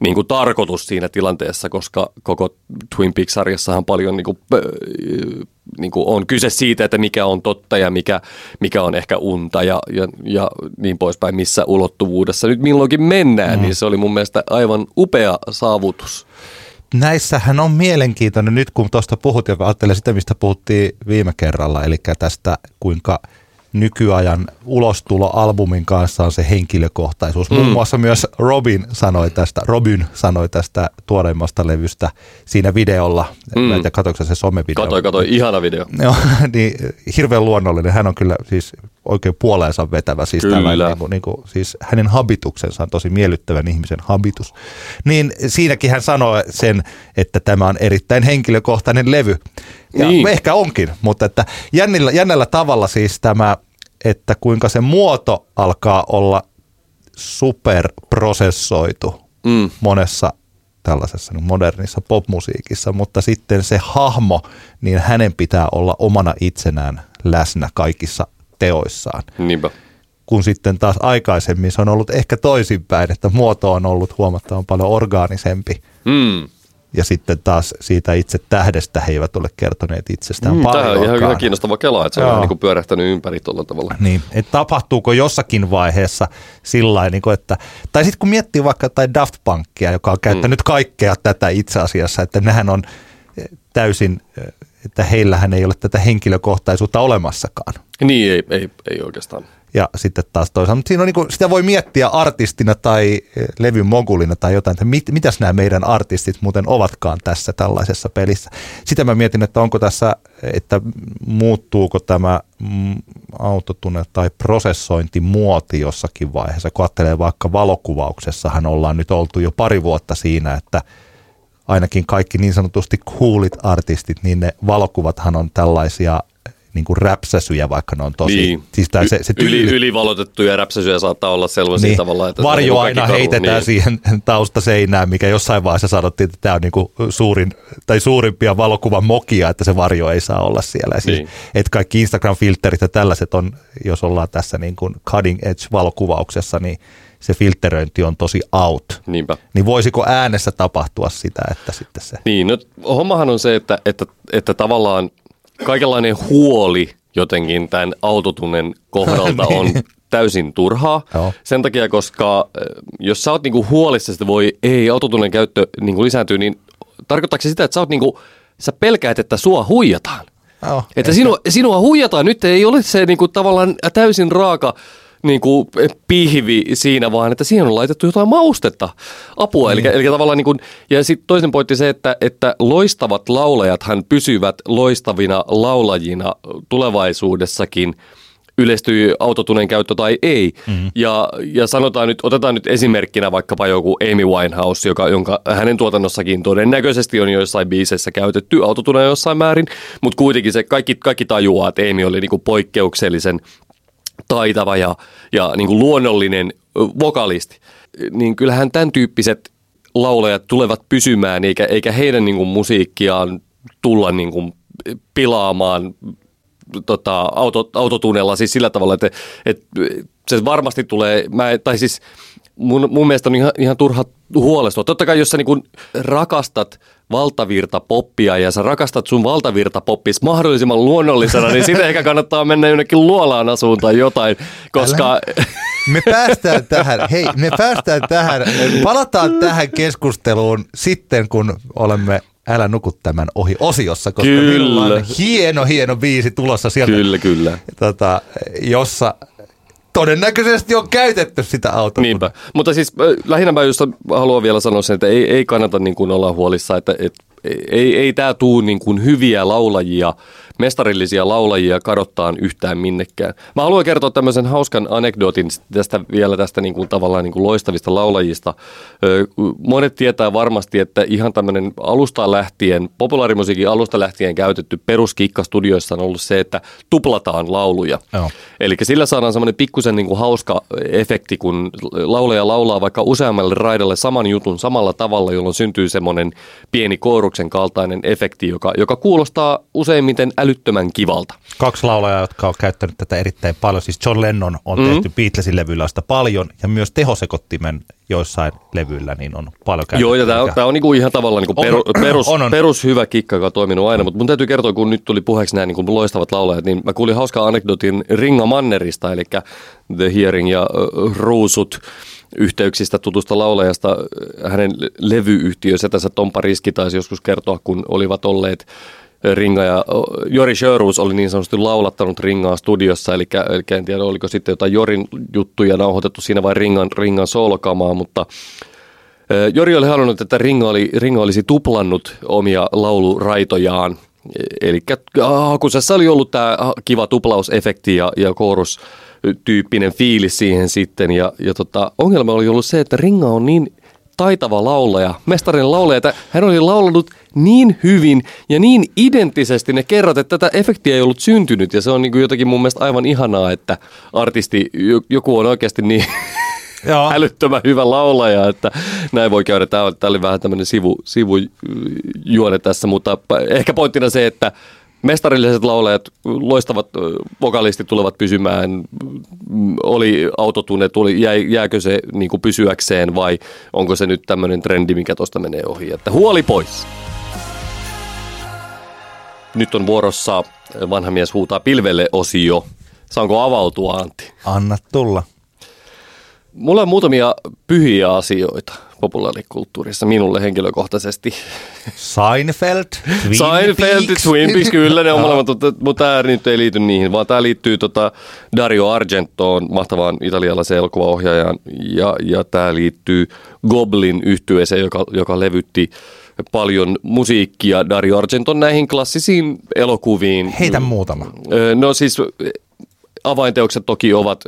niin kuin tarkoitus siinä tilanteessa, koska koko Twin Peaks-sarjassahan paljon niin kuin, niin kuin on kyse siitä, että mikä on totta ja mikä, mikä on ehkä unta ja, ja, ja niin poispäin, missä ulottuvuudessa nyt milloinkin mennään, mm. niin se oli mun mielestä aivan upea saavutus näissähän on mielenkiintoinen, nyt kun tuosta puhut ja ajattelen sitä, mistä puhuttiin viime kerralla, eli tästä kuinka nykyajan ulostulo albumin kanssa on se henkilökohtaisuus. Mm. Muun muassa myös Robin sanoi tästä, Robin sanoi tästä tuoreimmasta levystä siinä videolla. Mm. Mä en tiedä, katoiko se somevideo? Katoi, katoi, ihana video. [LAUGHS] Joo, niin hirveän luonnollinen. Hän on kyllä siis oikein puoleensa vetävä. Siis, Kyllä. Niin kuin, niin kuin, siis hänen habituksensa on tosi miellyttävän ihmisen habitus. Niin siinäkin hän sanoi sen, että tämä on erittäin henkilökohtainen levy. Ja niin. ehkä onkin, mutta että jännällä, jännällä tavalla siis tämä, että kuinka se muoto alkaa olla superprosessoitu mm. monessa tällaisessa niin modernissa popmusiikissa, mutta sitten se hahmo, niin hänen pitää olla omana itsenään läsnä kaikissa teoissaan. Niinpä. Kun sitten taas aikaisemmin se on ollut ehkä toisinpäin, että muoto on ollut huomattavan paljon orgaanisempi. Mm. Ja sitten taas siitä itse tähdestä he eivät ole kertoneet itsestään mm, paljon. Tämä on ihan, ihan kiinnostava kela, että se Joo. on niin kuin pyörähtänyt ympäri tuolla tavalla. Niin, että tapahtuuko jossakin vaiheessa sillä niin kuin, että, tai sitten kun miettii vaikka jotain Daft Punkia, joka on käyttänyt mm. kaikkea tätä itse asiassa, että nehän on täysin että heillähän ei ole tätä henkilökohtaisuutta olemassakaan. Niin, ei, ei, ei oikeastaan. Ja sitten taas toisaalta, mutta siinä on niinku, sitä voi miettiä artistina tai eh, levyn mogulina tai jotain, että mit, mitäs nämä meidän artistit muuten ovatkaan tässä tällaisessa pelissä. Sitä mä mietin, että onko tässä, että muuttuuko tämä mm, autotune tai prosessointimuoti jossakin vaiheessa. Kun ajattelee vaikka valokuvauksessahan ollaan nyt oltu jo pari vuotta siinä, että ainakin kaikki niin sanotusti coolit artistit, niin ne valokuvathan on tällaisia niin kuin räpsäsyjä, vaikka ne on tosi... Niin. Siis tää, se, se Yli, tyyli- ylivalotettuja räpsäsyjä saattaa olla sellaisia niin, tavalla, että varjo niinku aina heitetään niin. siihen [LAUGHS] taustaseinään, mikä jossain vaiheessa sanottiin, että tämä on niinku suurin, tai suurimpia valokuvan mokia, että se varjo ei saa olla siellä. Ja Siis, Niin. että kaikki Instagram-filterit ja tällaiset on, jos ollaan tässä niin kuin cutting edge valokuvauksessa, niin se filteröinti on tosi out. Niinpä. Niin voisiko äänessä tapahtua sitä, että sitten se... Niin, no, hommahan on se, että, että, että tavallaan kaikenlainen huoli jotenkin tämän autotunnen kohdalta [LAUGHS] on täysin turhaa. Joo. Sen takia, koska jos sä oot niinku huolissa, että voi ei, autotunnen käyttö niinku lisääntyy, niin tarkoittaako se sitä, että sä, oot niinku, sä pelkäät, että sua huijataan? Joo, Että sinua, sinua huijataan. Nyt ei ole se niinku, tavallaan täysin raaka niinku, pihvi siinä, vaan että siihen on laitettu jotain maustetta, apua. Eli, eli tavallaan, niinku, ja sitten toisen pointti se, että, että loistavat laulajathan pysyvät loistavina laulajina tulevaisuudessakin yleistyy autotuneen käyttö tai ei. Mm-hmm. Ja, ja sanotaan nyt, otetaan nyt esimerkkinä vaikkapa joku Amy Winehouse, joka, jonka hänen tuotannossakin todennäköisesti on joissain biiseissä käytetty autotuneen jossain määrin, mutta kuitenkin se kaikki, kaikki tajuaa, että Amy oli niinku poikkeuksellisen taitava ja, ja niin kuin luonnollinen vokalisti, niin kyllähän tämän tyyppiset laulajat tulevat pysymään, eikä, eikä heidän niin kuin musiikkiaan tulla niin kuin pilaamaan tota, auto, autotunnella siis sillä tavalla, että, että se varmasti tulee, mä, tai siis mun, mun mielestä on ihan, ihan turha huolestua. Totta kai jos sä niin rakastat valtavirta poppia ja sä rakastat sun valtavirta poppis mahdollisimman luonnollisena, niin sitten ehkä kannattaa mennä jonnekin luolaan asuun tai jotain, koska... Me päästään tähän, hei, me päästään tähän, palataan tähän keskusteluun sitten, kun olemme Älä nuku tämän ohi osiossa, koska Kyllä. on hieno, hieno biisi tulossa sieltä, Kyllä, kyllä. Tota, jossa todennäköisesti on käytetty sitä autoa. Niinpä. Mutta siis äh, lähinnä mä just haluan vielä sanoa sen, että ei, ei kannata niin kuin olla huolissa, että et, ei, ei tämä tuu niin kuin hyviä laulajia, mestarillisia laulajia kadottaan yhtään minnekään. Mä haluan kertoa tämmöisen hauskan anekdootin tästä vielä tästä niin kuin tavallaan niin kuin loistavista laulajista. Monet tietää varmasti, että ihan tämmöinen alusta lähtien, populaarimusiikin alusta lähtien käytetty peruskikka studioissa on ollut se, että tuplataan lauluja. Eli sillä saadaan semmoinen pikkusen niin kuin hauska efekti, kun laulaja laulaa vaikka useammalle raidalle saman jutun samalla tavalla, jolloin syntyy semmoinen pieni kooruksen kaltainen efekti, joka, joka kuulostaa useimmiten älyttömän kivalta. Kaksi laulajaa, jotka on käyttänyt tätä erittäin paljon. Siis John Lennon on mm-hmm. tehty Beatlesin levyillä sitä paljon ja myös tehosekottimen joissain levyillä niin on paljon käytetty. Joo, ja tämä on, tää on niinku ihan tavallaan niinku On, peru, perus, on, on. perus hyvä kikka, joka on toiminut aina. Mutta mun täytyy kertoa, kun nyt tuli puheeksi nämä niinku loistavat laulajat, niin mä kuulin hauskaa anekdotin Ringa Mannerista, eli The Hearing ja äh, Ruusut yhteyksistä tutusta laulajasta. Hänen levyyhtiö setänsä Tompa Riski taisi joskus kertoa, kun olivat olleet Ringa ja Jori Sjöruus oli niin sanotusti laulattanut Ringaa studiossa, eli, eli en tiedä oliko sitten jotain Jorin juttuja nauhoitettu siinä vai Ringan, Ringan soolokamaa, mutta Jori oli halunnut, että Ringo, oli, Ringo olisi tuplannut omia lauluraitojaan. Eli hakusessa oli ollut tämä kiva tuplausefekti ja, ja koorustyyppinen fiilis siihen sitten. Ja, ja tota, ongelma oli ollut se, että Ringo on niin taitava laulaja, mestarinen laulaja, että hän oli laulanut niin hyvin ja niin identtisesti ne kerrat, että tätä efektiä ei ollut syntynyt. Ja se on niin kuin jotenkin mun mielestä aivan ihanaa, että artisti, jo- joku on oikeasti niin Joo. [LAUGHS] älyttömän hyvä laulaja, että näin voi käydä. Tämä oli vähän tämmöinen sivu, sivujuone tässä, mutta ehkä pointtina se, että mestarilliset laulajat, loistavat vokalistit tulevat pysymään, oli autotune, tuli, jäi, jääkö se niin kuin pysyäkseen vai onko se nyt tämmöinen trendi, mikä tuosta menee ohi, että huoli pois. Nyt on vuorossa vanha mies huutaa pilvelle osio. Saanko avautua Antti? Anna tulla. Mulla on muutamia pyhiä asioita. Populaarikulttuurissa minulle henkilökohtaisesti. Seinfeld, Twin Seinfeld, Peaks. Twin Peaks, kyllä ne on molemmat, mutta, mutta tämä nyt ei liity niihin, vaan tämä liittyy tota Dario Argentoon, mahtavaan italialaiseen elokuvaohjaajaan, ja, ja tämä liittyy Goblin yhtyeeseen, joka, joka levytti paljon musiikkia Dario Argenton näihin klassisiin elokuviin. Heitä muutama. No siis avainteokset toki ovat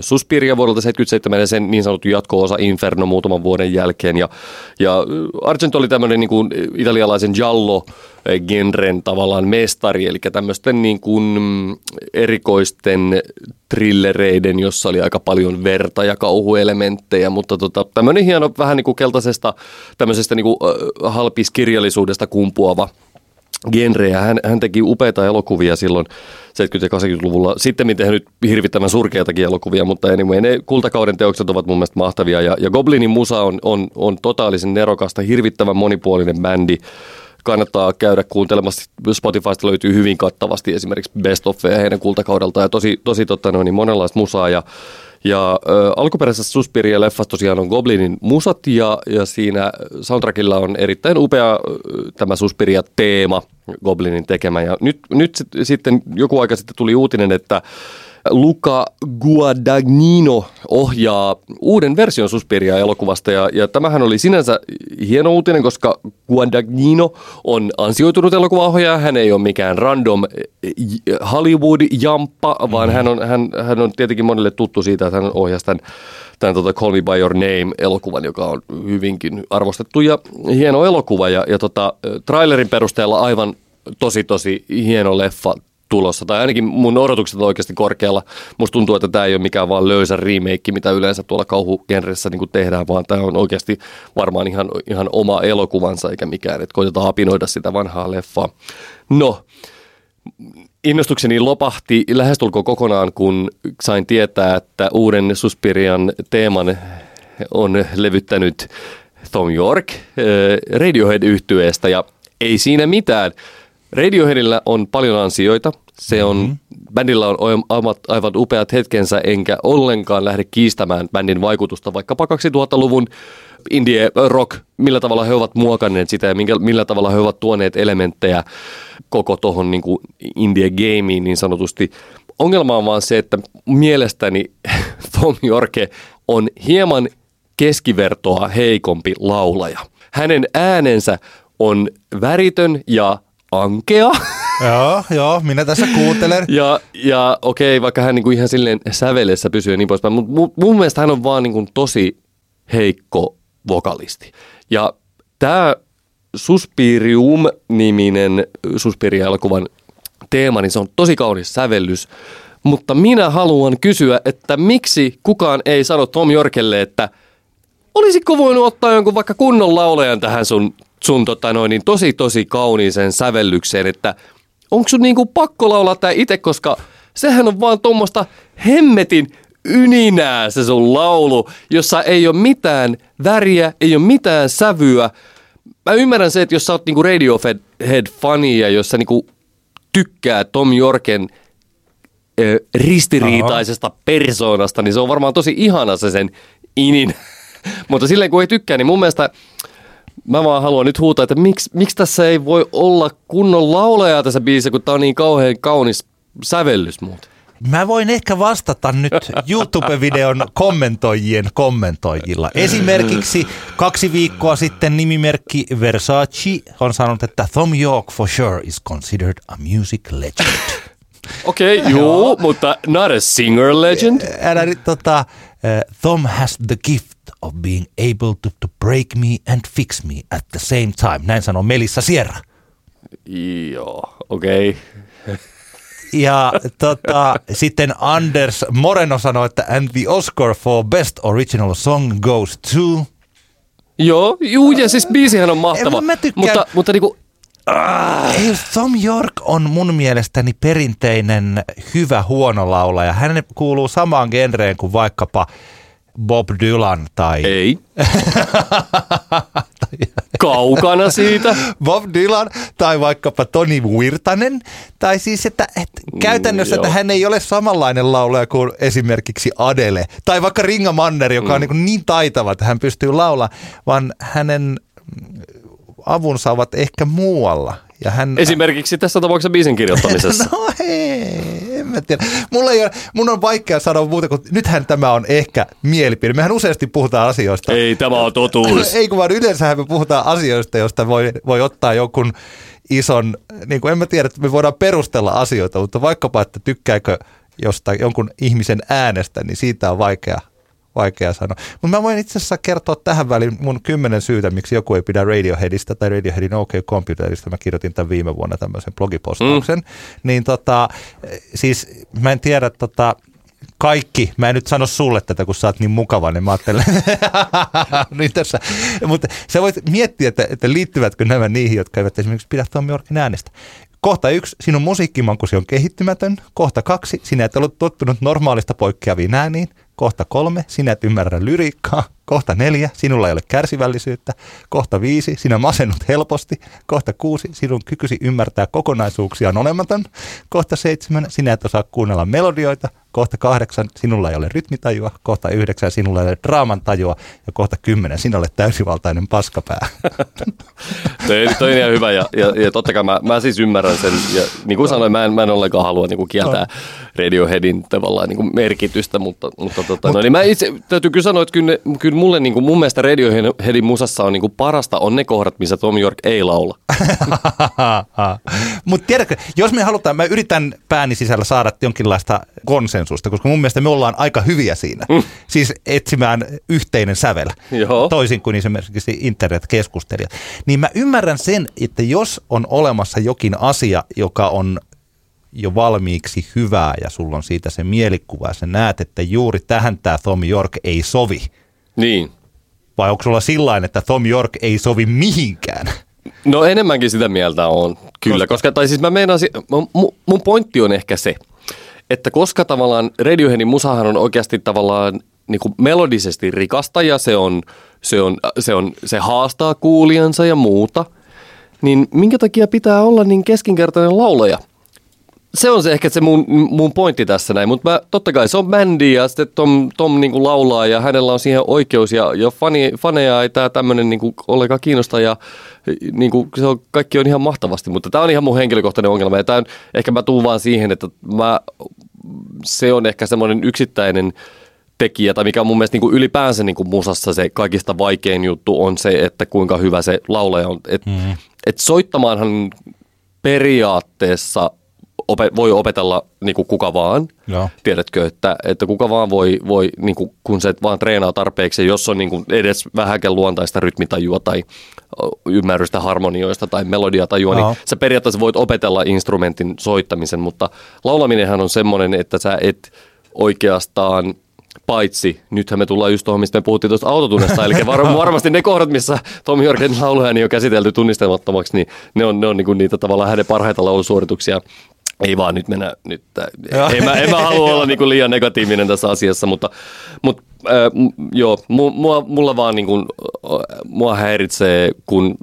Suspiria vuodelta 77 ja sen niin sanottu jatko-osa Inferno muutaman vuoden jälkeen. Ja, ja Argento oli tämmöinen niin kuin italialaisen giallo-genren tavallaan mestari, eli tämmöisten niin kuin mm, erikoisten trillereiden, jossa oli aika paljon verta ja kauhuelementtejä, mutta tota, tämmöinen hieno vähän niin kuin keltaisesta tämmöisestä niin kuin, halpiskirjallisuudesta kumpuava genrejä. Hän, hän teki upeita elokuvia silloin 70- ja 80-luvulla. Sitten tehnyt hirvittävän surkeitakin elokuvia, mutta anyway, ne kultakauden teokset ovat mun mielestä mahtavia. Ja, ja Goblinin musa on, on, on totaalisen nerokasta, hirvittävän monipuolinen bändi. Kannattaa käydä kuuntelemassa. Spotifysta löytyy hyvin kattavasti esimerkiksi Best of heidän kultakaudelta ja tosi, tosi totta, no, niin monenlaista musaa. Ja, ja ö, alkuperäisessä Suspiria leffassa tosiaan on Goblinin musat ja, ja siinä soundtrackilla on erittäin upea ö, tämä Suspiria-teema Goblinin tekemä. Ja nyt, nyt sit, sitten joku aika sitten tuli uutinen, että Luca Guadagnino ohjaa uuden version Suspiria-elokuvasta ja, ja tämähän oli sinänsä hieno uutinen, koska Guadagnino on ansioitunut elokuvaohjaaja. Hän ei ole mikään random eh, Hollywood-jamppa, vaan hän on, hän, hän on tietenkin monille tuttu siitä, että hän ohjasi tämän, tämän tota Call Me By Your Name-elokuvan, joka on hyvinkin arvostettu ja hieno elokuva. Ja, ja tota, trailerin perusteella aivan tosi tosi hieno leffa tulossa, tai ainakin mun odotukset on oikeasti korkealla. Musta tuntuu, että tämä ei ole mikään vaan löysä remake, mitä yleensä tuolla kauhugenressä niin tehdään, vaan tämä on oikeasti varmaan ihan, ihan oma elokuvansa eikä mikään, että koitetaan apinoida sitä vanhaa leffaa. No, innostukseni lopahti lähestulkoon kokonaan, kun sain tietää, että uuden Suspirian teeman on levyttänyt Tom York äh, Radiohead-yhtyeestä ja ei siinä mitään. Radioheadillä on paljon ansioita. Se on, mm-hmm. bändillä on aivan, aivan upeat hetkensä, enkä ollenkaan lähde kiistämään bändin vaikutusta vaikkapa 2000-luvun indie rock, millä tavalla he ovat muokanneet sitä ja minkä, millä tavalla he ovat tuoneet elementtejä koko tuohon niin indie gameen niin sanotusti. Ongelma on vaan se, että mielestäni [LAUGHS] Tom Yorke on hieman keskivertoa heikompi laulaja. Hänen äänensä on väritön ja ankea. joo, joo, minä tässä kuuntelen. Ja, ja okei, vaikka hän niinku ihan silleen sävelessä pysyy ja niin poispäin, mutta mun, mun mielestä hän on vaan niinku tosi heikko vokalisti. Ja tämä Suspirium-niminen Suspiria-elokuvan teema, niin se on tosi kaunis sävellys. Mutta minä haluan kysyä, että miksi kukaan ei sano Tom Jorkelle, että olisiko voinut ottaa jonkun vaikka kunnon laulajan tähän sun, sun tota noin, niin tosi tosi kauniiseen sävellykseen, että onko sun niinku pakko laulaa tää itse, koska sehän on vaan tuommoista hemmetin yninää se sun laulu, jossa ei ole mitään väriä, ei ole mitään sävyä. Mä ymmärrän se, että jos sä oot niinku Radiohead-fani ja jos sä niinku tykkää Tom Jorken ö, ristiriitaisesta Aha. persoonasta, niin se on varmaan tosi ihana se sen inin. [LAUGHS] Mutta silleen kun ei tykkää, niin mun mielestä mä vaan haluan nyt huutaa, että miksi, miksi tässä ei voi olla kunnon laulaja tässä biisissä, kun tää on niin kauhean kaunis sävellys muuten. Mä voin ehkä vastata nyt YouTube-videon kommentoijien kommentoijilla. Esimerkiksi kaksi viikkoa sitten nimimerkki Versace on sanonut, että Tom York for sure is considered a music legend. Okei, okay, juu, mutta not a singer legend. Älä nyt tota, Tom has the gift of being able to, to break me and fix me at the same time. Näin sanoo Melissa Sierra. Joo, okei. Okay. Ja tota, sitten Anders Moreno sanoi, että and the Oscar for best original song goes to... Joo, juu, ja siis biisihän on mahtava. Ei, mä tykkään- Mutta, mutta niinku, Ei, Tom York on mun mielestäni perinteinen hyvä huono laulaja. Hän kuuluu samaan genreen kuin vaikkapa Bob Dylan tai... ei. [LAUGHS] kaukana siitä. [LAUGHS] Bob Dylan tai vaikkapa Toni Virtanen. Tai siis, että, että käytännössä, Mm, että hän ei ole samanlainen laulaja kuin esimerkiksi Adele. Tai vaikka Ringa Manner, joka on Mm. niin, niin taitava, että hän pystyy laulamaan, vaan hänen avunsa ovat ehkä muualla. Ja hän, Esimerkiksi tässä tapauksessa biisin kirjoittamisessa. [LAUGHS] No hei, mä tiedä. Mulla ei ole, mun on vaikea sanoa muuta kuin, nythän tämä on ehkä mielipide. Mehän useasti puhutaan asioista. Ei, tämä on totuus. [LAUGHS] Ei kun vaan yleensähän me puhutaan asioista, joista voi, voi ottaa jonkun ison, niin kuin en mä tiedä, että me voidaan perustella asioita, mutta vaikkapa, että tykkääkö jostain jonkun ihmisen äänestä, niin siitä on vaikea, vaikea sanoa. Mutta mä voin itse asiassa kertoa tähän väliin mun kymmenen syytä, miksi joku ei pidä Radioheadista tai Radioheadin OK Computerista. Mä kirjoitin tämän viime vuonna tämmöisen blogipostauksen. Mm. Niin tota, siis mä en tiedä tota, kaikki, mä en nyt sano sulle tätä, kun sä oot niin mukava, niin mä ajattelen, [LAUGHS] niin tässä, mutta sä voit miettiä, että, että liittyvätkö nämä niihin, jotka eivät esimerkiksi pidä Tom Yorkin äänestä. Kohta yksi, sinun musiikkimankusi on kehittymätön. Kohta kaksi, sinä et ole tottunut normaalista poikkeaviin ääniin. Kohta kolme, sinä et ymmärrä lyriikkaa. Kohta neljä, sinulla ei ole kärsivällisyyttä. Kohta viisi, sinä masennut helposti. Kohta kuusi, sinun kykysi ymmärtää kokonaisuuksia on olematon. Kohta seitsemän, sinä et osaa kuunnella melodioita. Kohta kahdeksan, sinulla ei ole rytmitajua. Kohta yhdeksän, sinulla ei ole draaman tajua. Ja kohta kymmenen, sinulla olet täysivaltainen paskapää. [LAUGHS] toi, toi on ihan hyvä ja, ja, ja totta kai mä, mä siis ymmärrän sen. Ja niin kuin sanoin, mä en, mä en ollenkaan halua niin kuin kieltää Radioheadin tavallaan niin kuin merkitystä, mutta, mutta tota, no, niin mä itse täytyy kyllä sanoa, että kyllä, ne, kyllä mulle niin kuin, mun mielestä Radioheadin musassa on niin kuin parasta on ne kohdat, missä Tom York ei laula. [LAUGHS] Mutta tiedätkö, jos me halutaan, mä yritän pääni sisällä saada jonkinlaista konsensusta, koska mun mielestä me ollaan aika hyviä siinä. Mm. Siis etsimään yhteinen sävel, Joo. toisin kuin esimerkiksi internetkeskustelijat. Niin mä ymmärrän sen, että jos on olemassa jokin asia, joka on valmiiksi hyvää ja sulla on siitä se mielikuva ja sä näet, että juuri tähän tämä Tom York ei sovi. Niin. Vai onko sulla sillain, että Tom York ei sovi mihinkään? No enemmänkin sitä mieltä on, kyllä. Koska, koska tai siis mä meinasin, mun, mun pointti on ehkä se, että koska tavallaan Radioheadin musahan on oikeasti tavallaan niin kuin melodisesti rikasta ja se, on, se, on, se, on, se haastaa kuulijansa ja muuta, niin minkä takia pitää olla niin keskinkertainen laulaja? Se on se ehkä se mun, mun pointti tässä näin, mutta totta kai se on bändi ja sitten Tom, Tom niin kuin laulaa ja hänellä on siihen oikeus ja, ja fani, faneja ei tämä tämmöinen niin kuin ollenkaan kiinnosta ja niin kuin se on, kaikki on ihan mahtavasti, mutta tämä on ihan mun henkilökohtainen ongelma ja tämä on, ehkä mä tuun vaan siihen, että mä, se on ehkä semmoinen yksittäinen tekijä, tai mikä on mun mielestä niin kuin ylipäänsä niin kuin musassa se kaikista vaikein juttu on se, että kuinka hyvä se laulaja on. Et, mm. et soittamaanhan periaatteessa ope, voi opetella niin kuin kuka vaan. Joo. Tiedätkö, että, että kuka vaan voi, voi niin kuin, kun se vaan treenaa tarpeeksi, jos on niin kuin edes vähänkään luontaista rytmitajua tai ymmärrystä harmonioista tai melodiatajua, Joo. niin sä periaatteessa voit opetella instrumentin soittamisen, mutta laulaminenhan on semmoinen, että sä et oikeastaan paitsi, nythän me tullaan just tuohon, mistä me puhuttiin tuosta autotunnesta, eli var, [LAUGHS] varmasti ne kohdat, missä Tom Jorgen lauluääni on käsitelty tunnistamattomaksi, niin ne on, ne on niinku niitä tavallaan hänen parhaita laulusuorituksia. Ei vaan nyt mennä, nyt, Joo. en mä, en mä halua olla niinku liian negatiivinen tässä asiassa, mutta, mutta äh, joo, mu, mua, mulla vaan niinku, äh, mua häiritsee, kun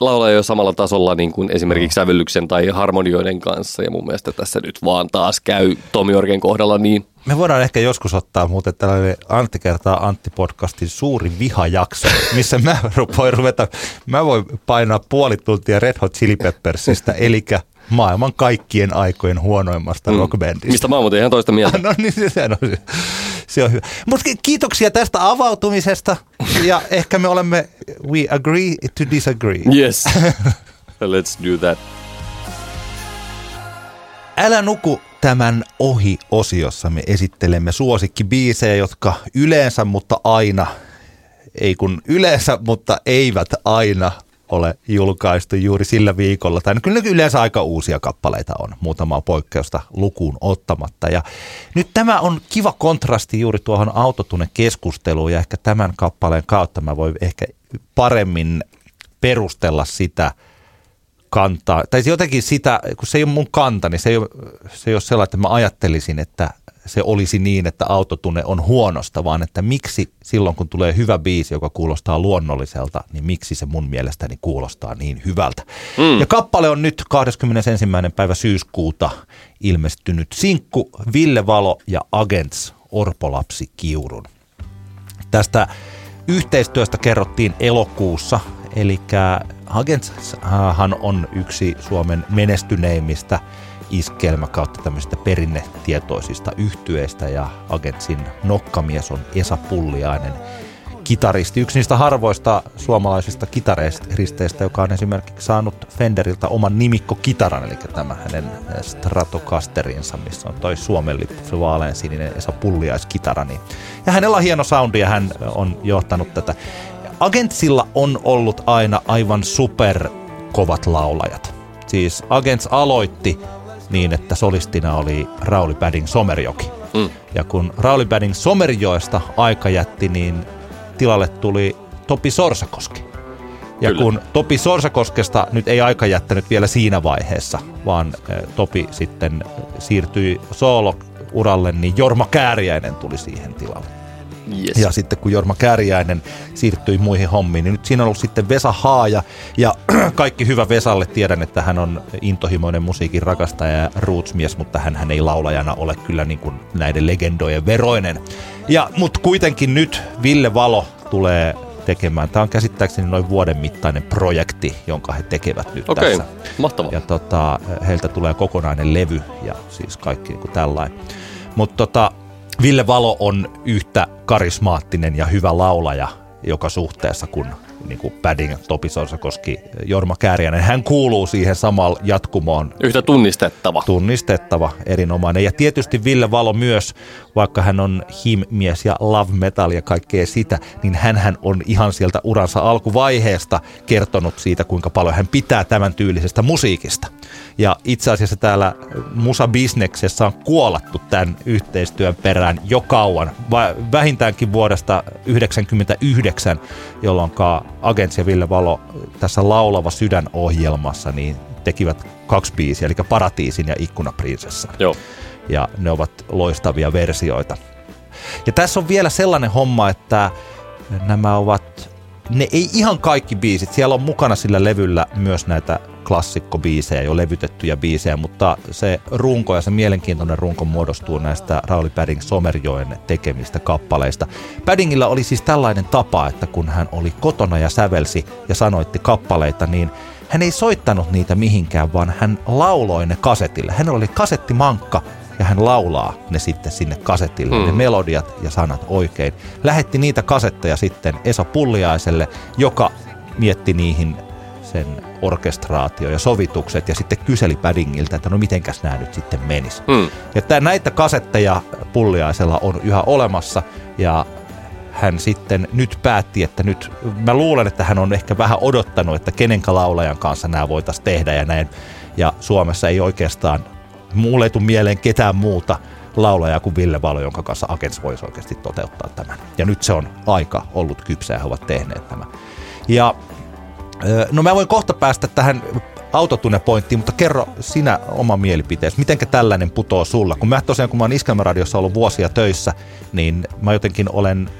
laulaja ei ole samalla tasolla niin kuin esimerkiksi sävellyksen tai harmonioiden kanssa, ja mun mielestä tässä nyt vaan taas käy Tom Jorgen kohdalla niin. Me voidaan ehkä joskus ottaa muuten tällainen Antti kertaa Antti-podcastin suuri vihajakso, missä mä [LAUGHS] voin ruveta, mä voin painaa puoli tuntia Red Hot Chili Peppersistä, eli maailman kaikkien aikojen huonoimmasta mm. rockbändistä. Mistä mä oon ihan toista mieltä. [LAUGHS] No niin, se on, se on hyvä. Mutta kiitoksia tästä avautumisesta ja [LAUGHS] ehkä me olemme, we agree to disagree. Yes, [LAUGHS] let's do that. Älä nuku tämän ohi-osiossa me esittelemme suosikkibiisejä, jotka yleensä, mutta aina, ei kun yleensä, mutta eivät aina ole julkaistu juuri sillä viikolla. Tai no kyllä yleensä aika uusia kappaleita on, muutamaa poikkeusta lukuun ottamatta. Ja nyt tämä on kiva kontrasti juuri tuohon autotune-keskusteluun ja ehkä tämän kappaleen kautta mä voin ehkä paremmin perustella sitä, kantaa, tai jotenkin sitä, kun se ei ole mun kanta, niin se ei ole, se ei ole sellainen, että mä ajattelisin, että, se olisi niin, että autotune on huonosta, vaan että miksi silloin, kun tulee hyvä biisi, joka kuulostaa luonnolliselta, niin miksi se mun mielestäni kuulostaa niin hyvältä. Mm. Ja kappale on nyt 21. päivä syyskuuta ilmestynyt sinkku Ville Valo ja Agents Orpolapsi Kiurun. Tästä yhteistyöstä kerrottiin elokuussa, eli Agentshan on yksi Suomen menestyneimmistä iskelmä kautta tämmöisistä perinnetietoisista yhtyeistä ja Agentsin nokkamies on Esa Pulliainen, kitaristi. Yksi niistä harvoista suomalaisista kitaristeista, joka on esimerkiksi saanut Fenderiltä oman nimikko-kitaran, eli tämä hänen Stratocasterinsa, missä on toi Suomen lippu, se vaaleansininen Esa Pulliaiskitara. Niin. Ja hänellä on hieno soundi ja hän on johtanut tätä. Agentsilla on ollut aina aivan super kovat laulajat. Siis Agents aloitti niin, että solistina oli Rauli Padding Somerjoki. Mm. Ja kun Rauli Padding Somerjoesta aika jätti, niin tilalle tuli Topi Sorsakoski. Ja Kyllä. kun Topi Sorsakoskesta nyt ei aika jättänyt vielä siinä vaiheessa, vaan Topi sitten siirtyi soolo-uralle, niin Jorma Kääriäinen tuli siihen tilalle. Yes. Ja sitten kun Jorma Kääriäinen siirtyi muihin hommiin, niin nyt siinä on ollut sitten Vesa Haaja. Ja [CLEARS THROAT] kaikki hyvä Vesalle. Tiedän, että hän on intohimoinen musiikin rakastaja ja rootsmies, mutta hän, hän ei laulajana ole kyllä niin kuin näiden legendojen veroinen. Ja, mutta kuitenkin nyt Ville Valo tulee tekemään. Tämä on käsittääkseni noin vuoden mittainen projekti, jonka he tekevät nyt Okei, tässä. mahtavaa. Ja tota, heiltä tulee kokonainen levy ja siis kaikki niin kuin tällainen. Mutta tota, Ville Valo on yhtä karismaattinen ja hyvä laulaja joka suhteessa kuin niin kuin Padding, Topi Sorsakoski, Jorma Kääriäinen. Hän kuuluu siihen samaan jatkumoon. Yhtä tunnistettava. Tunnistettava, erinomainen. Ja tietysti Ville Valo myös, vaikka hän on him-mies ja love metal ja kaikkea sitä, niin hän on ihan sieltä uransa alkuvaiheesta kertonut siitä, kuinka paljon hän pitää tämän tyylisestä musiikista. Ja itse asiassa täällä musabisneksessä on kuolattu tämän yhteistyön perään jo kauan, vähintäänkin vuodesta 1999, jolloin Agents ja Ville Valo tässä Laulava sydän-ohjelmassa niin tekivät kaksi biisiä, eli Paratiisin ja Ikkunaprinsessa. Joo. Ja ne ovat loistavia versioita. Ja tässä on vielä sellainen homma, että nämä ovat, ne ei ihan kaikki biisit, siellä on mukana sillä levyllä myös näitä klassikkobiisejä, jo levytettyjä biisejä, mutta se runko ja se mielenkiintoinen runko muodostuu näistä Rauli Padding Somerjoen tekemistä kappaleista. Paddingilla oli siis tällainen tapa, että kun hän oli kotona ja sävelsi ja sanoitti kappaleita, niin hän ei soittanut niitä mihinkään, vaan hän lauloi ne kasetille. Hänellä oli kasettimankka ja hän laulaa ne sitten sinne kasetille, mm. ne melodiat ja sanat oikein. Lähetti niitä kasetteja sitten Esa Pulliaiselle, joka mietti niihin sen orkestraatio ja sovitukset ja sitten kyseli Paddingiltä, että no mitenkäs nämä nyt sitten menis. Mm. Ja tämän, näitä kasetteja Pulliaisella on yhä olemassa ja hän sitten nyt päätti, että nyt, mä luulen, että hän on ehkä vähän odottanut, että kenenkä laulajan kanssa nämä voitaisiin tehdä ja näin. Ja Suomessa ei oikeastaan, mulle ei tule mieleen ketään muuta laulaja kuin Ville Valo, jonka kanssa Agents voisi oikeasti toteuttaa tämän. Ja nyt se on aika ollut kypsä ja he ovat tehneet tämän. Ja No mä voin kohta päästä tähän autotunnepointtiin, mutta kerro sinä oma mielipiteesi. Mitenkä tällainen putoo sulla? Kun mä tosiaan, kun mä oon Iskelmäradiossa ollut vuosia töissä, niin mä jotenkin olen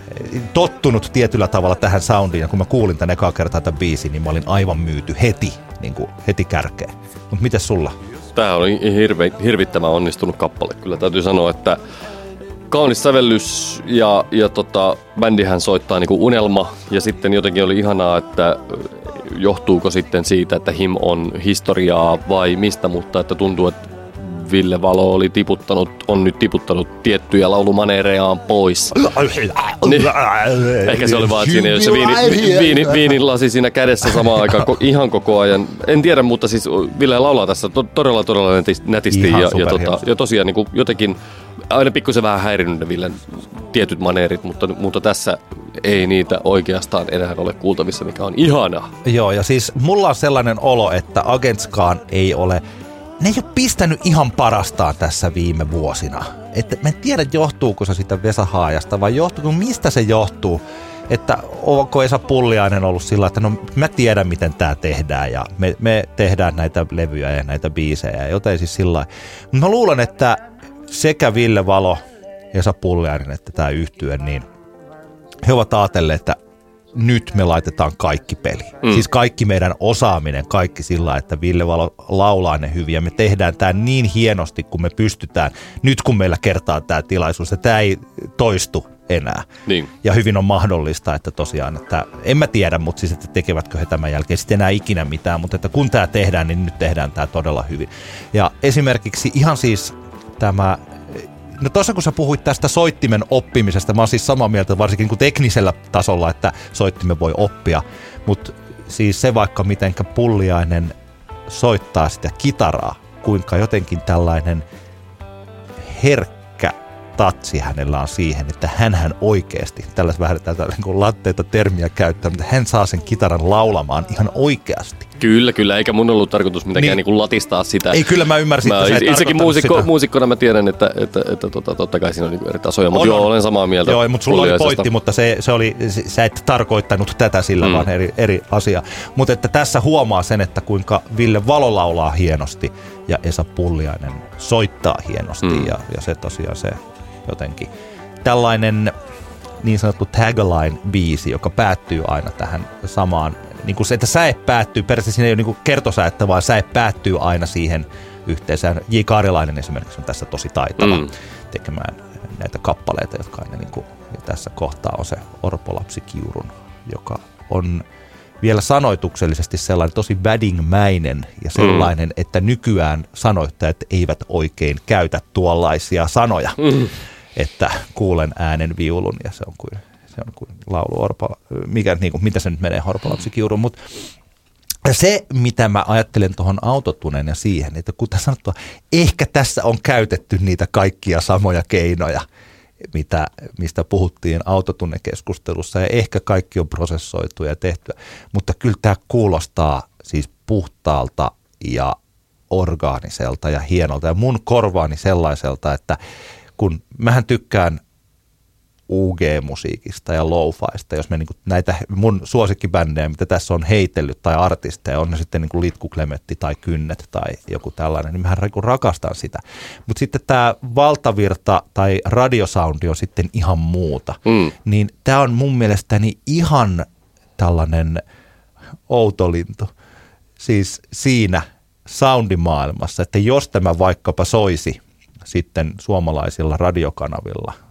tottunut tietyllä tavalla tähän soundiin. Ja kun mä kuulin tänne ekaa kertaa tämän biisin, niin mä olin aivan myyty heti, niin kuin heti kärkeen. Mutta miten sulla? Tämä on hirve, hirvittävän onnistunut kappale. Kyllä täytyy sanoa, että kaunis sävellys ja, ja tota, bändihän soittaa niinku unelma ja sitten jotenkin oli ihanaa, että johtuuko sitten siitä, että Him on historiaa vai mistä, mutta että tuntuu, että Ville Valo oli tiputtanut, on nyt tiputtanut tiettyjä laulumaneerejaan pois. Niin, ehkä se oli vaan, että siinä jos se viini, viini, viinin lasi siinä kädessä samaan aikaan ko, ihan koko ajan. En tiedä, mutta siis Ville laulaa tässä to, todella todella nätisti ihan ja, ja, tota, ja tosiaan niin kuin jotenkin aina pikkusen vähän häirinnyt Villen tietyt maneerit, mutta, mutta tässä ei niitä oikeastaan enää ole kuultavissa, mikä on ihana. Joo, ja siis mulla on sellainen olo, että Agentskaan ei ole ne ei ole pistänyt ihan parastaan tässä viime vuosina. Että mä en tiedä, johtuuko se sitä Vesahaajasta vai johtuuko, mistä se johtuu. Että onko Esa Pulliainen ollut sillä, että no mä tiedän miten tämä tehdään ja me, me tehdään näitä levyjä ja näitä biisejä, joten siis sillä Mä luulen, että sekä Ville Valo Esa Pulliainen että tämä yhtye, niin he ovat ajatelleet, että nyt me laitetaan kaikki peli. Mm. Siis kaikki meidän osaaminen, kaikki sillä, että Ville Valo laulaa ne hyvin ja me tehdään tämä niin hienosti, kun me pystytään, nyt kun meillä kertaa tämä tilaisuus, että tämä ei toistu enää. Niin. Ja hyvin on mahdollista, että tosiaan, että en mä tiedä, mutta siis, että tekevätkö he tämän jälkeen sitten enää ikinä mitään, mutta että kun tämä tehdään, niin nyt tehdään tämä todella hyvin. Ja esimerkiksi ihan siis tämä No tuossa kun sä puhuit tästä soittimen oppimisesta, mä oon siis samaa mieltä varsinkin kuin teknisellä tasolla, että soittimen voi oppia, mutta siis se vaikka mitenkä pulliainen soittaa sitä kitaraa, kuinka jotenkin tällainen herkkä tatsi hänellä on siihen, että hän oikeasti, tällaista vähän tätä niin latteita termiä käyttää, mutta hän saa sen kitaran laulamaan ihan oikeasti. Kyllä, kyllä, eikä mun ollut tarkoitus mitenkään niin, niin latistaa sitä. Ei, kyllä mä ymmärsin, mä, että Itsekin muusikko, sitä. muusikkona mä tiedän, että, että, että tota, totta kai siinä on niin eri tasoja, mutta joo, olen samaa mieltä. Joo, mutta sulla oli pointti, mutta se, se oli, sä et tarkoittanut tätä sillä, mm. vaan eri, eri asia. Mutta että tässä huomaa sen, että kuinka Ville Valo laulaa hienosti ja Esa Pulliainen soittaa hienosti mm. ja, ja se tosiaan se jotenkin tällainen niin sanottu tagline-biisi, joka päättyy aina tähän samaan, niin kuin se, että säe päättyy, periaatteessa siinä ei ole niin kertosäettä, vaan säe päättyy aina siihen yhteisään. J. Kaarilainen esimerkiksi on tässä tosi taitava mm. tekemään näitä kappaleita, jotka aina niin kuin, ja tässä kohtaa on se Orpolapsi Kiurun, joka on vielä sanoituksellisesti sellainen tosi vädingmäinen ja sellainen, mm. että nykyään sanoittajat eivät oikein käytä tuollaisia sanoja. Mm että kuulen äänen viulun ja se on kuin, se on kuin laulu orpa, mikä, niin kuin, mitä se nyt menee horpalapsi kiurun, mutta se, mitä mä ajattelen tuohon autotuneen ja siihen, että kuten sanottua, ehkä tässä on käytetty niitä kaikkia samoja keinoja, mitä, mistä puhuttiin autotunnekeskustelussa ja ehkä kaikki on prosessoitu ja tehty, mutta kyllä tämä kuulostaa siis puhtaalta ja orgaaniselta ja hienolta ja mun korvaani sellaiselta, että kun mähän tykkään UG-musiikista ja lo-faista, jos me niin näitä mun suosikkibändejä, mitä tässä on heitellyt, tai artisteja, on ne sitten niin Litku Klemetti tai Kynnet tai joku tällainen, niin mähän niin rakastan sitä. Mutta sitten tämä valtavirta tai radiosoundi on sitten ihan muuta. Mm. Niin tämä on mun mielestäni ihan tällainen outolintu. Siis siinä soundimaailmassa, että jos tämä vaikkapa soisi sitten suomalaisilla radiokanavilla.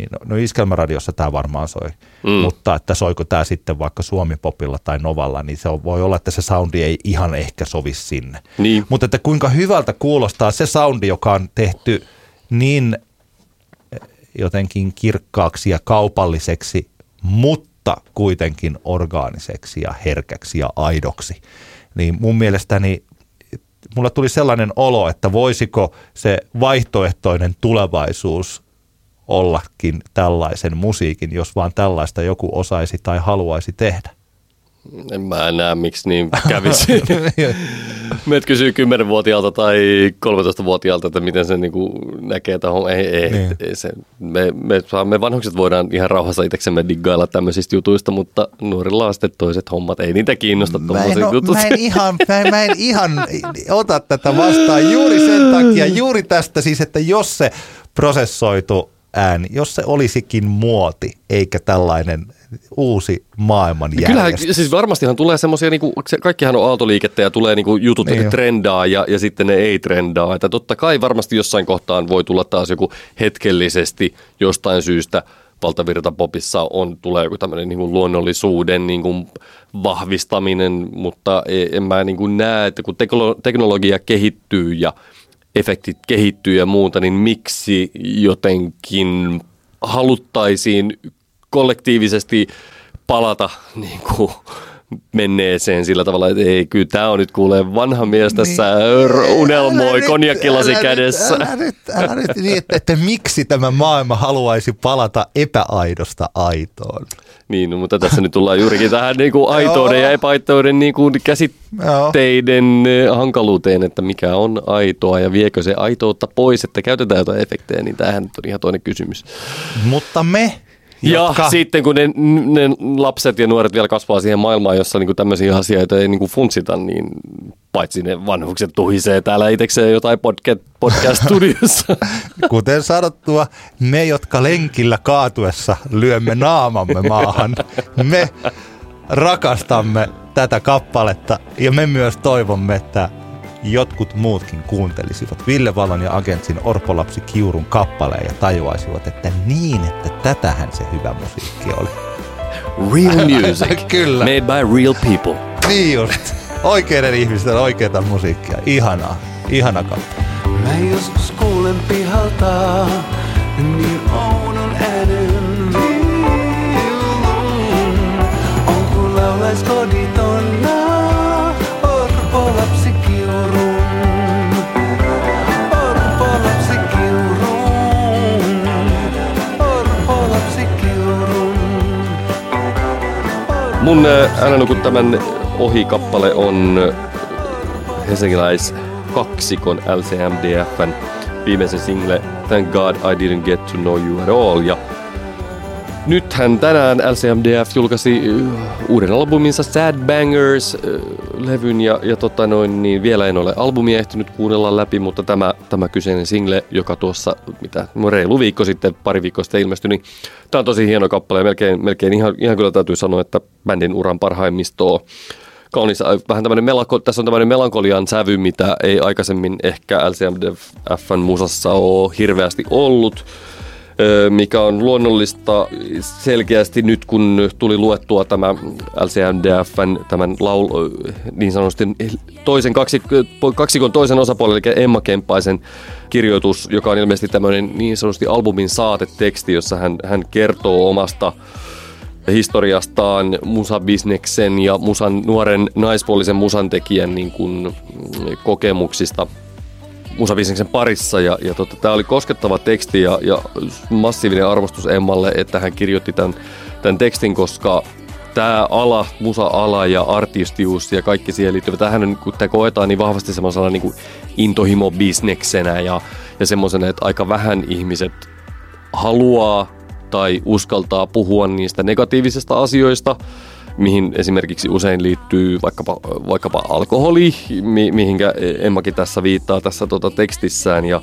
Niin, no, no Iskelmäradiossa tämä varmaan soi, mm. mutta että soiko tämä sitten vaikka Suomi-popilla tai Novalla, niin se on, voi olla, että se soundi ei ihan ehkä sovi sinne. Niin. Mutta että kuinka hyvältä kuulostaa se soundi, joka on tehty niin eh, jotenkin kirkkaaksi ja kaupalliseksi, mutta kuitenkin orgaaniseksi ja herkäksi ja aidoksi. Niin mun mielestäni mulla tuli sellainen olo, että voisiko se vaihtoehtoinen tulevaisuus ollakin tällaisen musiikin, jos vaan tällaista joku osaisi tai haluaisi tehdä. En mä näe, miksi niin kävisi. [LAUGHS] Meet kysyy 10-vuotiaalta tai 13-vuotiaalta, että miten se niinku näkee tahon. Ei, ei, niin. ei se, me, me, me, vanhukset voidaan ihan rauhassa itseksemme diggailla tämmöisistä jutuista, mutta nuorilla on sitten toiset hommat. Ei niitä kiinnosta en, jutut. Mä en, ihan, mä, en, mä en ihan ota tätä vastaan juuri sen takia, juuri tästä siis, että jos se prosessoitu ääni, jos se olisikin muoti, eikä tällainen uusi maailman Kyllähän, siis varmastihan tulee semmoisia, niinku, kaikkihan on aaltoliikettä ja tulee niinku jutut, niin että trendaa ja, ja sitten ne ei trendaa. Että totta kai varmasti jossain kohtaan voi tulla taas joku hetkellisesti jostain syystä valtavirta popissa on, tulee joku tämmöinen niin kuin luonnollisuuden niin kuin vahvistaminen, mutta e, en mä niin kuin näe, että kun teknologia kehittyy ja efektit kehittyy ja muuta, niin miksi jotenkin haluttaisiin kollektiivisesti palata [LAUGHS] niin kuin menneeseen sillä tavalla, että ei, kyllä tämä on nyt kuulee vanha mies tässä niin, unelmoi konjakilasi kädessä. Älä nyt, älä nyt niin, että, että miksi tämä maailma haluaisi palata epäaidosta aitoon. Niin, no, mutta tässä nyt tullaan juurikin tähän niin kuin [LAUGHS] aitouden ja epäaitouden niin kuin käsitteiden Joo. hankaluuteen, että mikä on aitoa ja viekö se aitoutta pois, että käytetään jotain efektejä, niin tämähän on ihan toinen kysymys. Mutta me Ja jotka- sitten kun ne, ne lapset ja nuoret vielä kasvaa siihen maailmaan, jossa niinku tämmöisiä asioita ei niinku funtsita, niin paitsi ne vanhukset tuhisee täällä itsekseen jotain podcast, podcast-studiossa. [LAUGHS] Kuten sanottua, me, jotka lenkillä kaatuessa lyömme naamamme maahan, me rakastamme tätä kappaletta ja me myös toivomme, että jotkut muutkin kuuntelisivat Ville Valon ja Agentsin Orpolapsi Kiurun kappaleen ja tajuaisivat, että niin, että tätähän se hyvä musiikki oli. Real [LAUGHS] music. Kyllä. Made by real people. Niin just. Oikeiden ihmisten oikeita musiikkia. Ihanaa. Ihana kappale. Mä joskus kuulen pihalta niin oudon Mun äh, Älä nuku tämän ohi-kappale on äh, helsinkiläis kaksikon LCMDFn viimeisen single Thank God I Didn't Get To Know You At All. Ja nythän tänään LCMDF julkaisi uuden albuminsa Sad Bangers-levyn ja, ja tota noin, niin vielä en ole albumia ehtinyt kuunnella läpi, mutta tämä, tämä kyseinen single, joka tuossa mitä, no reilu viikko sitten, pari viikkoa sitten ilmestyi, niin tämä on tosi hieno kappale. Ja melkein, melkein ihan, ihan kyllä täytyy sanoa, että bändin uran parhaimmistoa. Kaunis, äh, vähän tämmöinen melanko, tässä on tämmöinen melankolian sävy, mitä ei aikaisemmin ehkä LCMDFn musassa ole hirveästi ollut, mikä on luonnollista selkeästi nyt, kun tuli luettua tämä LCMDFn tämän laul, niin sanotusti toisen kaksi, kaksikon toisen osapuolen, eli Emma Kemppaisen kirjoitus, joka on ilmeisesti tämmöinen niin sanotusti albumin saateteksti, jossa hän, hän kertoo omasta historiastaan musabisneksen ja musan, nuoren naispuolisen musantekijän niin kuin, kokemuksista musabisneksen parissa. Ja, ja tota, tämä oli koskettava teksti ja, ja massiivinen arvostus Emmalle, että hän kirjoitti tämän, tämän tekstin, koska tämä ala, musa-ala ja artistius ja kaikki siihen liittyvä, tähän on, kun tämä koetaan niin vahvasti semmoisena niin intohimo-bisneksenä ja, ja semmoisena, että aika vähän ihmiset haluaa tai uskaltaa puhua niistä negatiivisista asioista, mihin esimerkiksi usein liittyy vaikkapa, vaikkapa alkoholi, mi, mihinkä Emmakin tässä viittaa tässä tota tekstissään ja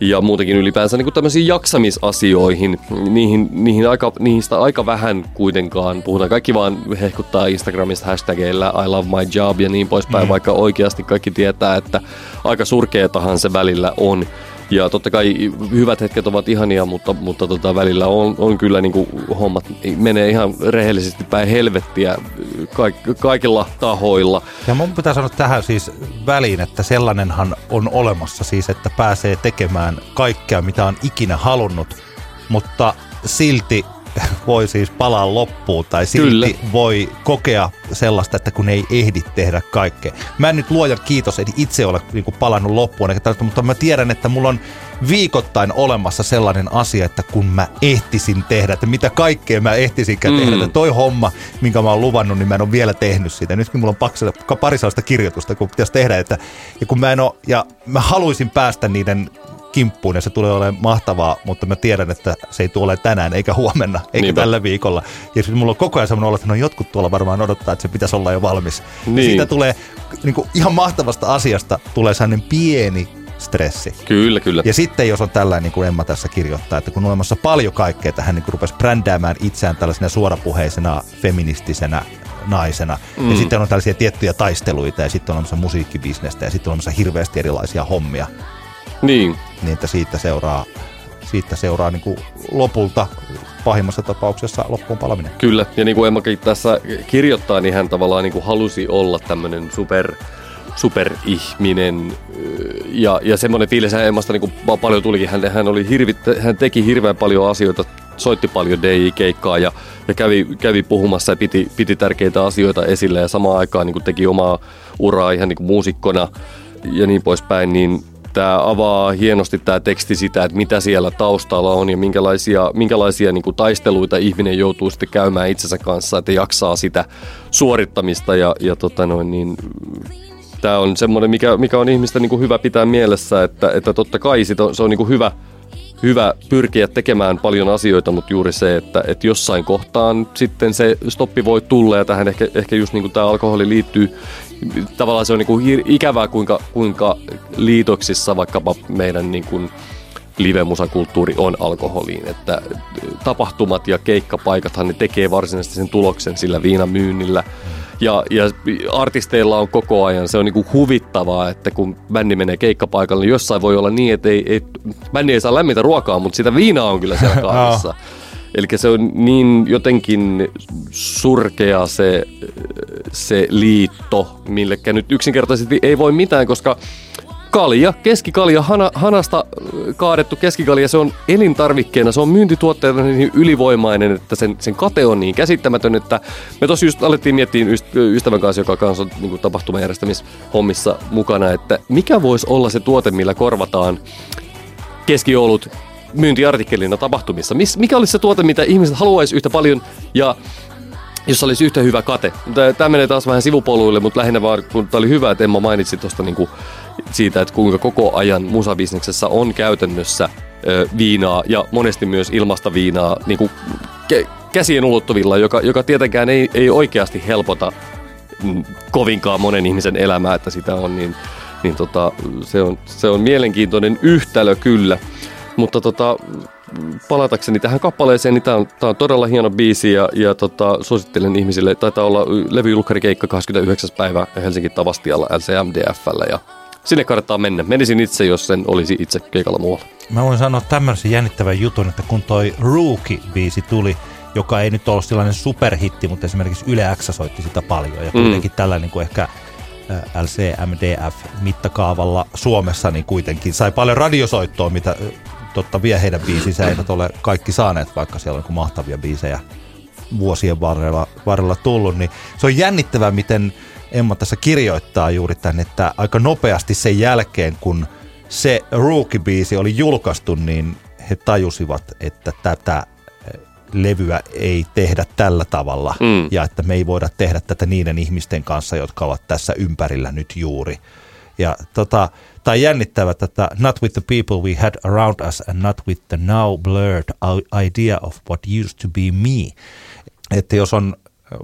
ja muutenkin ylipäänsä niin kuin tämmöisiin jaksamisasioihin, niihin, niihin aika, niistä aika vähän kuitenkaan puhutaan. Kaikki vaan hehkuttaa Instagramista hashtageilla I love my job ja niin poispäin, mm. vaikka oikeasti kaikki tietää, että aika surkeatahan se välillä on. Ja totta kai hyvät hetket ovat ihania, mutta, mutta tota, välillä on, on kyllä niin kuin hommat menee ihan rehellisesti päin helvettiä kaik, kaikilla tahoilla. Ja mun pitää sanoa tähän siis väliin, että sellainenhan on olemassa siis, että pääsee tekemään kaikkea, mitä on ikinä halunnut, mutta silti [LAUGHS] voi siis palaa loppuun tai silti Kyllä. voi kokea sellaista, että kun ei ehdi tehdä kaikkea. Mä en nyt luojan kiitos, että itse ole niin kuin palannut loppuun, eikä mutta mä tiedän, että mulla on viikoittain olemassa sellainen asia, että kun mä ehtisin tehdä, että mitä kaikkea mä ehtisinkään mm. tehdä, että toi homma, minkä mä oon luvannut, niin mä en ole vielä tehnyt sitä. Nytkin mulla on paksa, pari sellaista kirjoitusta, kun pitäisi tehdä, että, ja kun mä en ole, ja mä haluaisin päästä niiden kimppuun ja se tulee olemaan mahtavaa, mutta mä tiedän, että se ei tule tänään eikä huomenna eikä Niinpä. tällä viikolla. Ja sitten mulla on koko ajan semmoinen olo, että no jotkut tuolla varmaan odottaa, että se pitäisi olla jo valmis. Niin. Ja siitä tulee niin kuin ihan mahtavasta asiasta tulee sellainen pieni stressi. Kyllä, kyllä. Ja sitten jos on tällainen, niin kuin Emma tässä kirjoittaa, että kun on olemassa paljon kaikkea, että hän niin rupesi brändäämään itseään tällaisena suorapuheisena, feministisenä naisena. Mm. Ja sitten on tällaisia tiettyjä taisteluita ja sitten on olemassa musiikkibisnestä ja sitten on olemassa hirveästi erilaisia hommia. Niin, Niin että siitä seuraa, siitä seuraa niin kuin lopulta pahimmassa tapauksessa loppuun palaminen. Kyllä, ja niin kuin Emmakin tässä kirjoittaa, niin hän tavallaan niin kuin halusi olla tämmöinen super, superihminen. Ja, ja semmoinen fiilis hän Emmasta niin kuin pa- paljon tulikin. Hän, hän, oli hirvit, hän teki hirveän paljon asioita, soitti paljon DJ-keikkaa ja, ja kävi, kävi puhumassa ja piti, piti tärkeitä asioita esille ja samaan aikaan niin kuin teki omaa uraa ihan niin kuin muusikkona ja niin poispäin, niin tämä avaa hienosti tämä teksti sitä, että mitä siellä taustalla on ja minkälaisia, minkälaisia niin kuin taisteluita ihminen joutuu sitten käymään itsensä kanssa, että jaksaa sitä suorittamista ja, ja tota noin, niin, tämä on semmoinen, mikä, mikä on ihmistä niin kuin hyvä pitää mielessä, että, että totta kai on, se on niin kuin hyvä, hyvä pyrkiä tekemään paljon asioita, mutta juuri se, että, että jossain kohtaan sitten se stoppi voi tulla ja tähän ehkä, ehkä just niin kuin tämä alkoholi liittyy, tavallaan se on niin kuin ikävää kuinka, kuinka liitoksissa vaikkapa meidän niin kuin live-musakulttuuri on alkoholiin, että tapahtumat ja keikkapaikathan ne tekee varsinaisesti sen tuloksen sillä viinamyynnillä. Ja, ja artisteilla on koko ajan, se on niinku huvittavaa, että kun bändi menee keikkapaikalle, niin jossain voi olla niin, että ei, ei, bändi ei saa lämmintä ruokaa, mutta sitä viinaa on kyllä siellä [LAUGHS] kaapissa. Eli se on niin jotenkin surkea se, se liitto, millekä nyt yksinkertaisesti ei voi mitään, koska kalja, keskikalja, hana, hanasta äh, kaadettu keskikalja, se on elintarvikkeena, se on myyntituotteena niin ylivoimainen, että sen, sen kate on niin käsittämätön, että me tosi just alettiin miettiä ystävän kanssa, joka kanssa on niin tapahtumajärjestämishommissa mukana, että mikä voisi olla se tuote, millä korvataan keskiolut myyntiartikkelina tapahtumissa. Mis, mikä olisi se tuote, mitä ihmiset haluaisi yhtä paljon ja jos olisi yhtä hyvä kate. Tämä menee taas vähän sivupoluille, mutta lähinnä vaan, kun tämä oli hyvä, että Emma mainitsi tuosta niinku siitä, että kuinka koko ajan musabisneksessä on käytännössä viinaa ja monesti myös ilmasta viinaa niin kuin kä- käsien ulottuvilla, joka, joka tietenkään ei, ei oikeasti helpota mm, kovinkaan monen ihmisen elämää, että sitä on, niin, niin tota, se, on, se on mielenkiintoinen yhtälö kyllä. Mutta tota, palatakseni tähän kappaleeseen, niin tämä on, on todella hieno biisi ja, ja tota, suosittelen ihmisille, taitaa olla levyjulkkarikeikka 29. päivä Helsingin Tavastialla LCMDFllä ja sinne kannattaa mennä. Menisin itse, jos sen olisi itse keikalla muualla. Mä voin sanoa tämmöisen jännittävän jutun, että kun toi Rookie-biisi tuli, joka ei nyt ollut sellainen superhitti, mutta esimerkiksi Yle X soitti sitä paljon. Ja kuitenkin mm. tällä niin kuin ehkä LCMDF-mittakaavalla Suomessa niin kuitenkin sai paljon radiosoittoa, mitä totta vie heidän biisinsä eivät ole kaikki saaneet, vaikka siellä on niin mahtavia biisejä vuosien varrella, varrella tullut, niin se on jännittävää, miten Emma tässä kirjoittaa juuri tämän, että aika nopeasti sen jälkeen, kun se Rookie-biisi oli julkaistu, niin he tajusivat, että tätä eh, levyä ei tehdä tällä tavalla mm. ja että me ei voida tehdä tätä niiden ihmisten kanssa, jotka ovat tässä ympärillä nyt juuri. Ja tota, tai jännittävä tätä Not with the people we had around us and not with the now blurred idea of what used to be me. Että jos on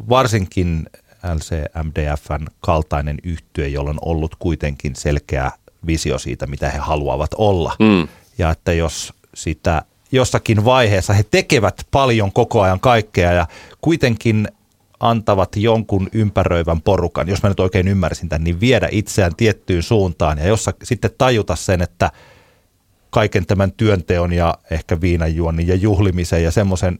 varsinkin LCMDFn kaltainen yhtye, jolla on ollut kuitenkin selkeä visio siitä, mitä he haluavat olla. Mm. Ja että jos sitä jossakin vaiheessa he tekevät paljon koko ajan kaikkea ja kuitenkin antavat jonkun ympäröivän porukan, jos mä nyt oikein ymmärsin tämän, niin viedä itseään tiettyyn suuntaan ja jossa sitten tajuta sen, että kaiken tämän työnteon ja ehkä viinanjuonnin ja juhlimisen ja semmoisen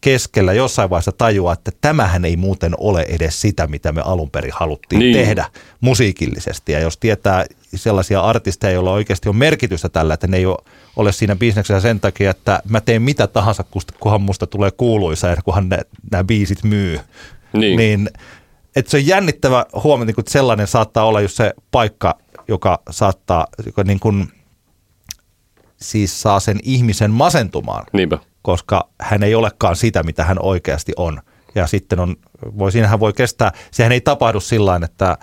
keskellä jossain vaiheessa tajua, että tämähän ei muuten ole edes sitä, mitä me alun perin haluttiin niin. tehdä musiikillisesti. Ja jos tietää sellaisia artisteja, joilla oikeasti on merkitystä tällä, että ne ei ole siinä bisneksessä sen takia, että mä teen mitä tahansa, kunhan musta tulee kuuluisa ja kunhan ne, nämä biisit myy. Niin. niin että se on jännittävä huomata, että sellainen saattaa olla just se paikka, joka saattaa, joka niin kuin, siis saa sen ihmisen masentumaan. Niinpä koska hän ei olekaan sitä, mitä hän oikeasti on. Ja sitten on, voi, siinähän voi kestää, sehän ei tapahdu sillä että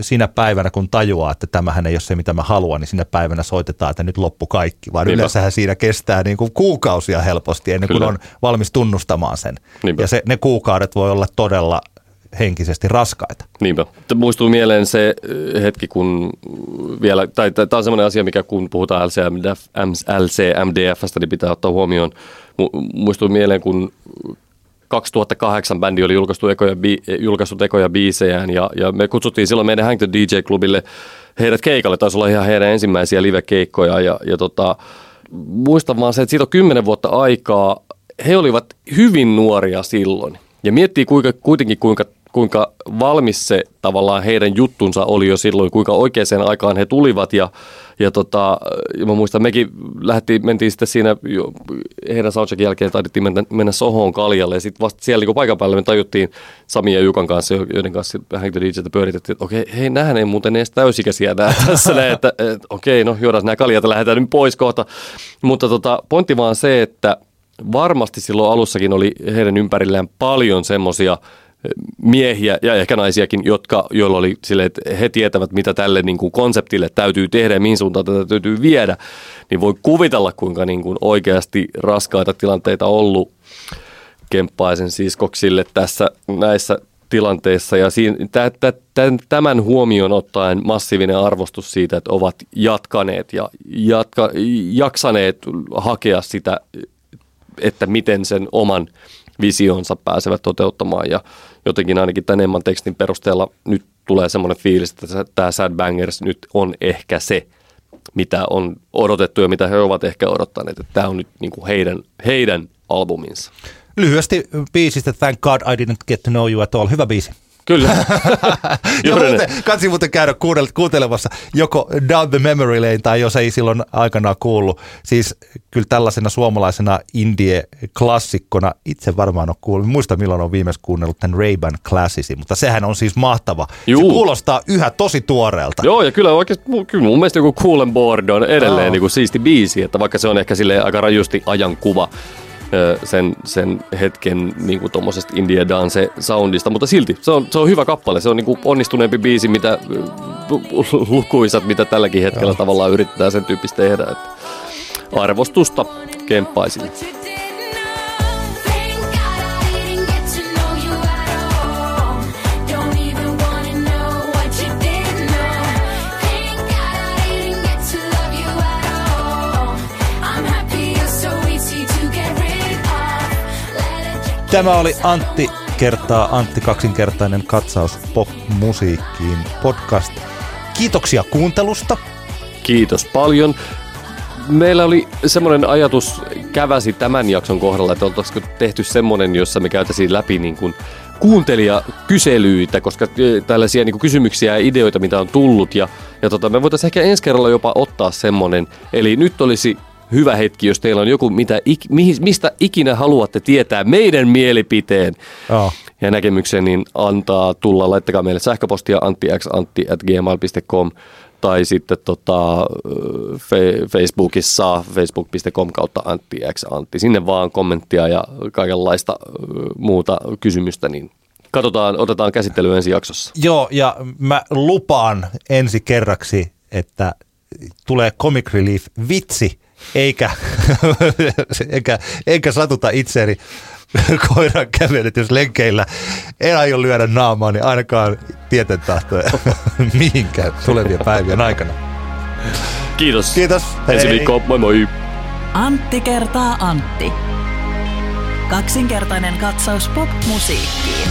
siinä päivänä, kun tajuaa, että tämähän ei ole se, mitä mä haluan, niin siinä päivänä soitetaan, että nyt loppu kaikki. Vaan Niinpä. yleensähän siinä kestää niin kuin kuukausia helposti ennen kuin Kyllä. on valmis tunnustamaan sen. Niinpä. Ja se, ne kuukaudet voi olla todella henkisesti raskaita. Niinpä. Muistuu mieleen se eh, hetki, kun vielä, tai tämä on sellainen asia, mikä kun puhutaan LCMDF, LCMDFstä, niin pitää ottaa huomioon. Muistuu mieleen, kun 2008 bändi oli julkaistu ekoja, bi, ekoja biisejään ja, ja me kutsuttiin silloin meidän Hang DJ-klubille heidät keikalle. Taisi olla ihan heidän ensimmäisiä live-keikkoja ja, ja tota, muistan vaan se, että siitä on kymmenen vuotta aikaa. He olivat hyvin nuoria silloin. Ja miettii kuinka, kuitenkin kuinka kuinka valmis se tavallaan heidän juttunsa oli jo silloin, kuinka oikeaan aikaan he tulivat ja, ja, tota, ja mä muistan, mekin lähti, mentiin sitten siinä jo, heidän soundcheckin jälkeen taidettiin mennä, mennä Sohoon kaljalle ja sitten vasta siellä niin paikan päällä me tajuttiin Sami ja Jukan kanssa, joiden kanssa vähän DJtä pyöritettiin, että okei, hei, nämähän ei muuten edes täysikäisiä nää [LAUGHS] tässä, näin, että, että okei, no juodaan nämä kaljat ja lähdetään nyt pois kohta. Mutta tota, pointti vaan se, että varmasti silloin alussakin oli heidän ympärillään paljon semmoisia miehiä ja ehkä naisiakin, jotka, joilla oli sille, että he tietävät, mitä tälle niin kuin konseptille täytyy tehdä ja mihin suuntaan tätä täytyy viedä, niin voi kuvitella, kuinka niin kuin oikeasti raskaita tilanteita ollut Kemppaisen siskoksille tässä näissä tilanteissa. Ja siinä, tä, tä, tä, tämän huomioon ottaen massiivinen arvostus siitä, että ovat jatkaneet ja jatka, jaksaneet hakea sitä, että miten sen oman visionsa pääsevät toteuttamaan. Ja jotenkin ainakin tämän Emman tekstin perusteella nyt tulee semmoinen fiilis, että tämä Sad Bangers nyt on ehkä se, mitä on odotettu ja mitä he ovat ehkä odottaneet, tämä on nyt niin kuin heidän, heidän albuminsa. Lyhyesti biisistä Thank God I Didn't Get To Know You At All. Hyvä biisi. Kyllä. [LAUGHS] ja muuten, kansi muuten käydä kuuntelemassa joko Down the Memory Lane tai jos ei silloin aikanaan kuullut. Siis kyllä tällaisena suomalaisena indie-klassikkona itse varmaan on kuullut. Muista milloin on viimeksi kuunnellut tämän Ray-Ban Classicin, mutta sehän on siis mahtava. Juu. Se kuulostaa yhä tosi tuoreelta. Joo, ja kyllä oikeasti kyllä mun mielestä joku Cool and Board on edelleen Joo. niin kuin siisti biisi, että vaikka se on ehkä sille aika rajusti ajankuva sen, sen hetken niin kuin tommosesta India Dance soundista, mutta silti se on, se on hyvä kappale. Se on niin kuin onnistuneempi biisi, mitä [LAUGHS] lukuisat, mitä tälläkin hetkellä Joo. tavallaan yrittää sen tyyppistä tehdä. Että arvostusta kemppaisille. Tämä oli Antti kertaa Antti kaksinkertainen katsaus pop-musiikkiin podcast. Kiitoksia kuuntelusta. Kiitos paljon. Meillä oli semmoinen ajatus käväsi tämän jakson kohdalla, että oltaisiko tehty semmoinen, jossa me käytäisiin läpi niin kuin kuuntelijakyselyitä, koska ö, tällaisia niin kuin kysymyksiä ja ideoita, mitä on tullut. Ja, ja tota, me voitaisiin ehkä ensi kerralla jopa ottaa semmoinen. Eli nyt olisi hyvä hetki, jos teillä on joku, mitä, ik, mistä ikinä haluatte tietää meidän mielipiteen Joo. ja näkemyksen, niin antaa tulla. Laittakaa meille sähköpostia anttiantti.gmail.com tai sitten tota, fe- Facebookissa facebook.com kautta anttiantti. Sinne vaan kommenttia ja kaikenlaista muuta kysymystä, niin katsotaan, otetaan käsittely ensi jaksossa. Joo, ja mä lupaan ensi kerraksi, että tulee Comic Relief vitsi, eikä, [LAUGHS] eikä, eikä satuta itseäni [LAUGHS] koiran kävelytys lenkeillä. En aio lyödä naamaa, niin ainakaan tieten tahtoja [LAUGHS] mihinkään tulevien päivien aikana. Kiitos. Kiitos. Ensi Hei. viikkoon. Moi moi. Antti kertaa Antti. Kaksinkertainen katsaus pop-musiikkiin.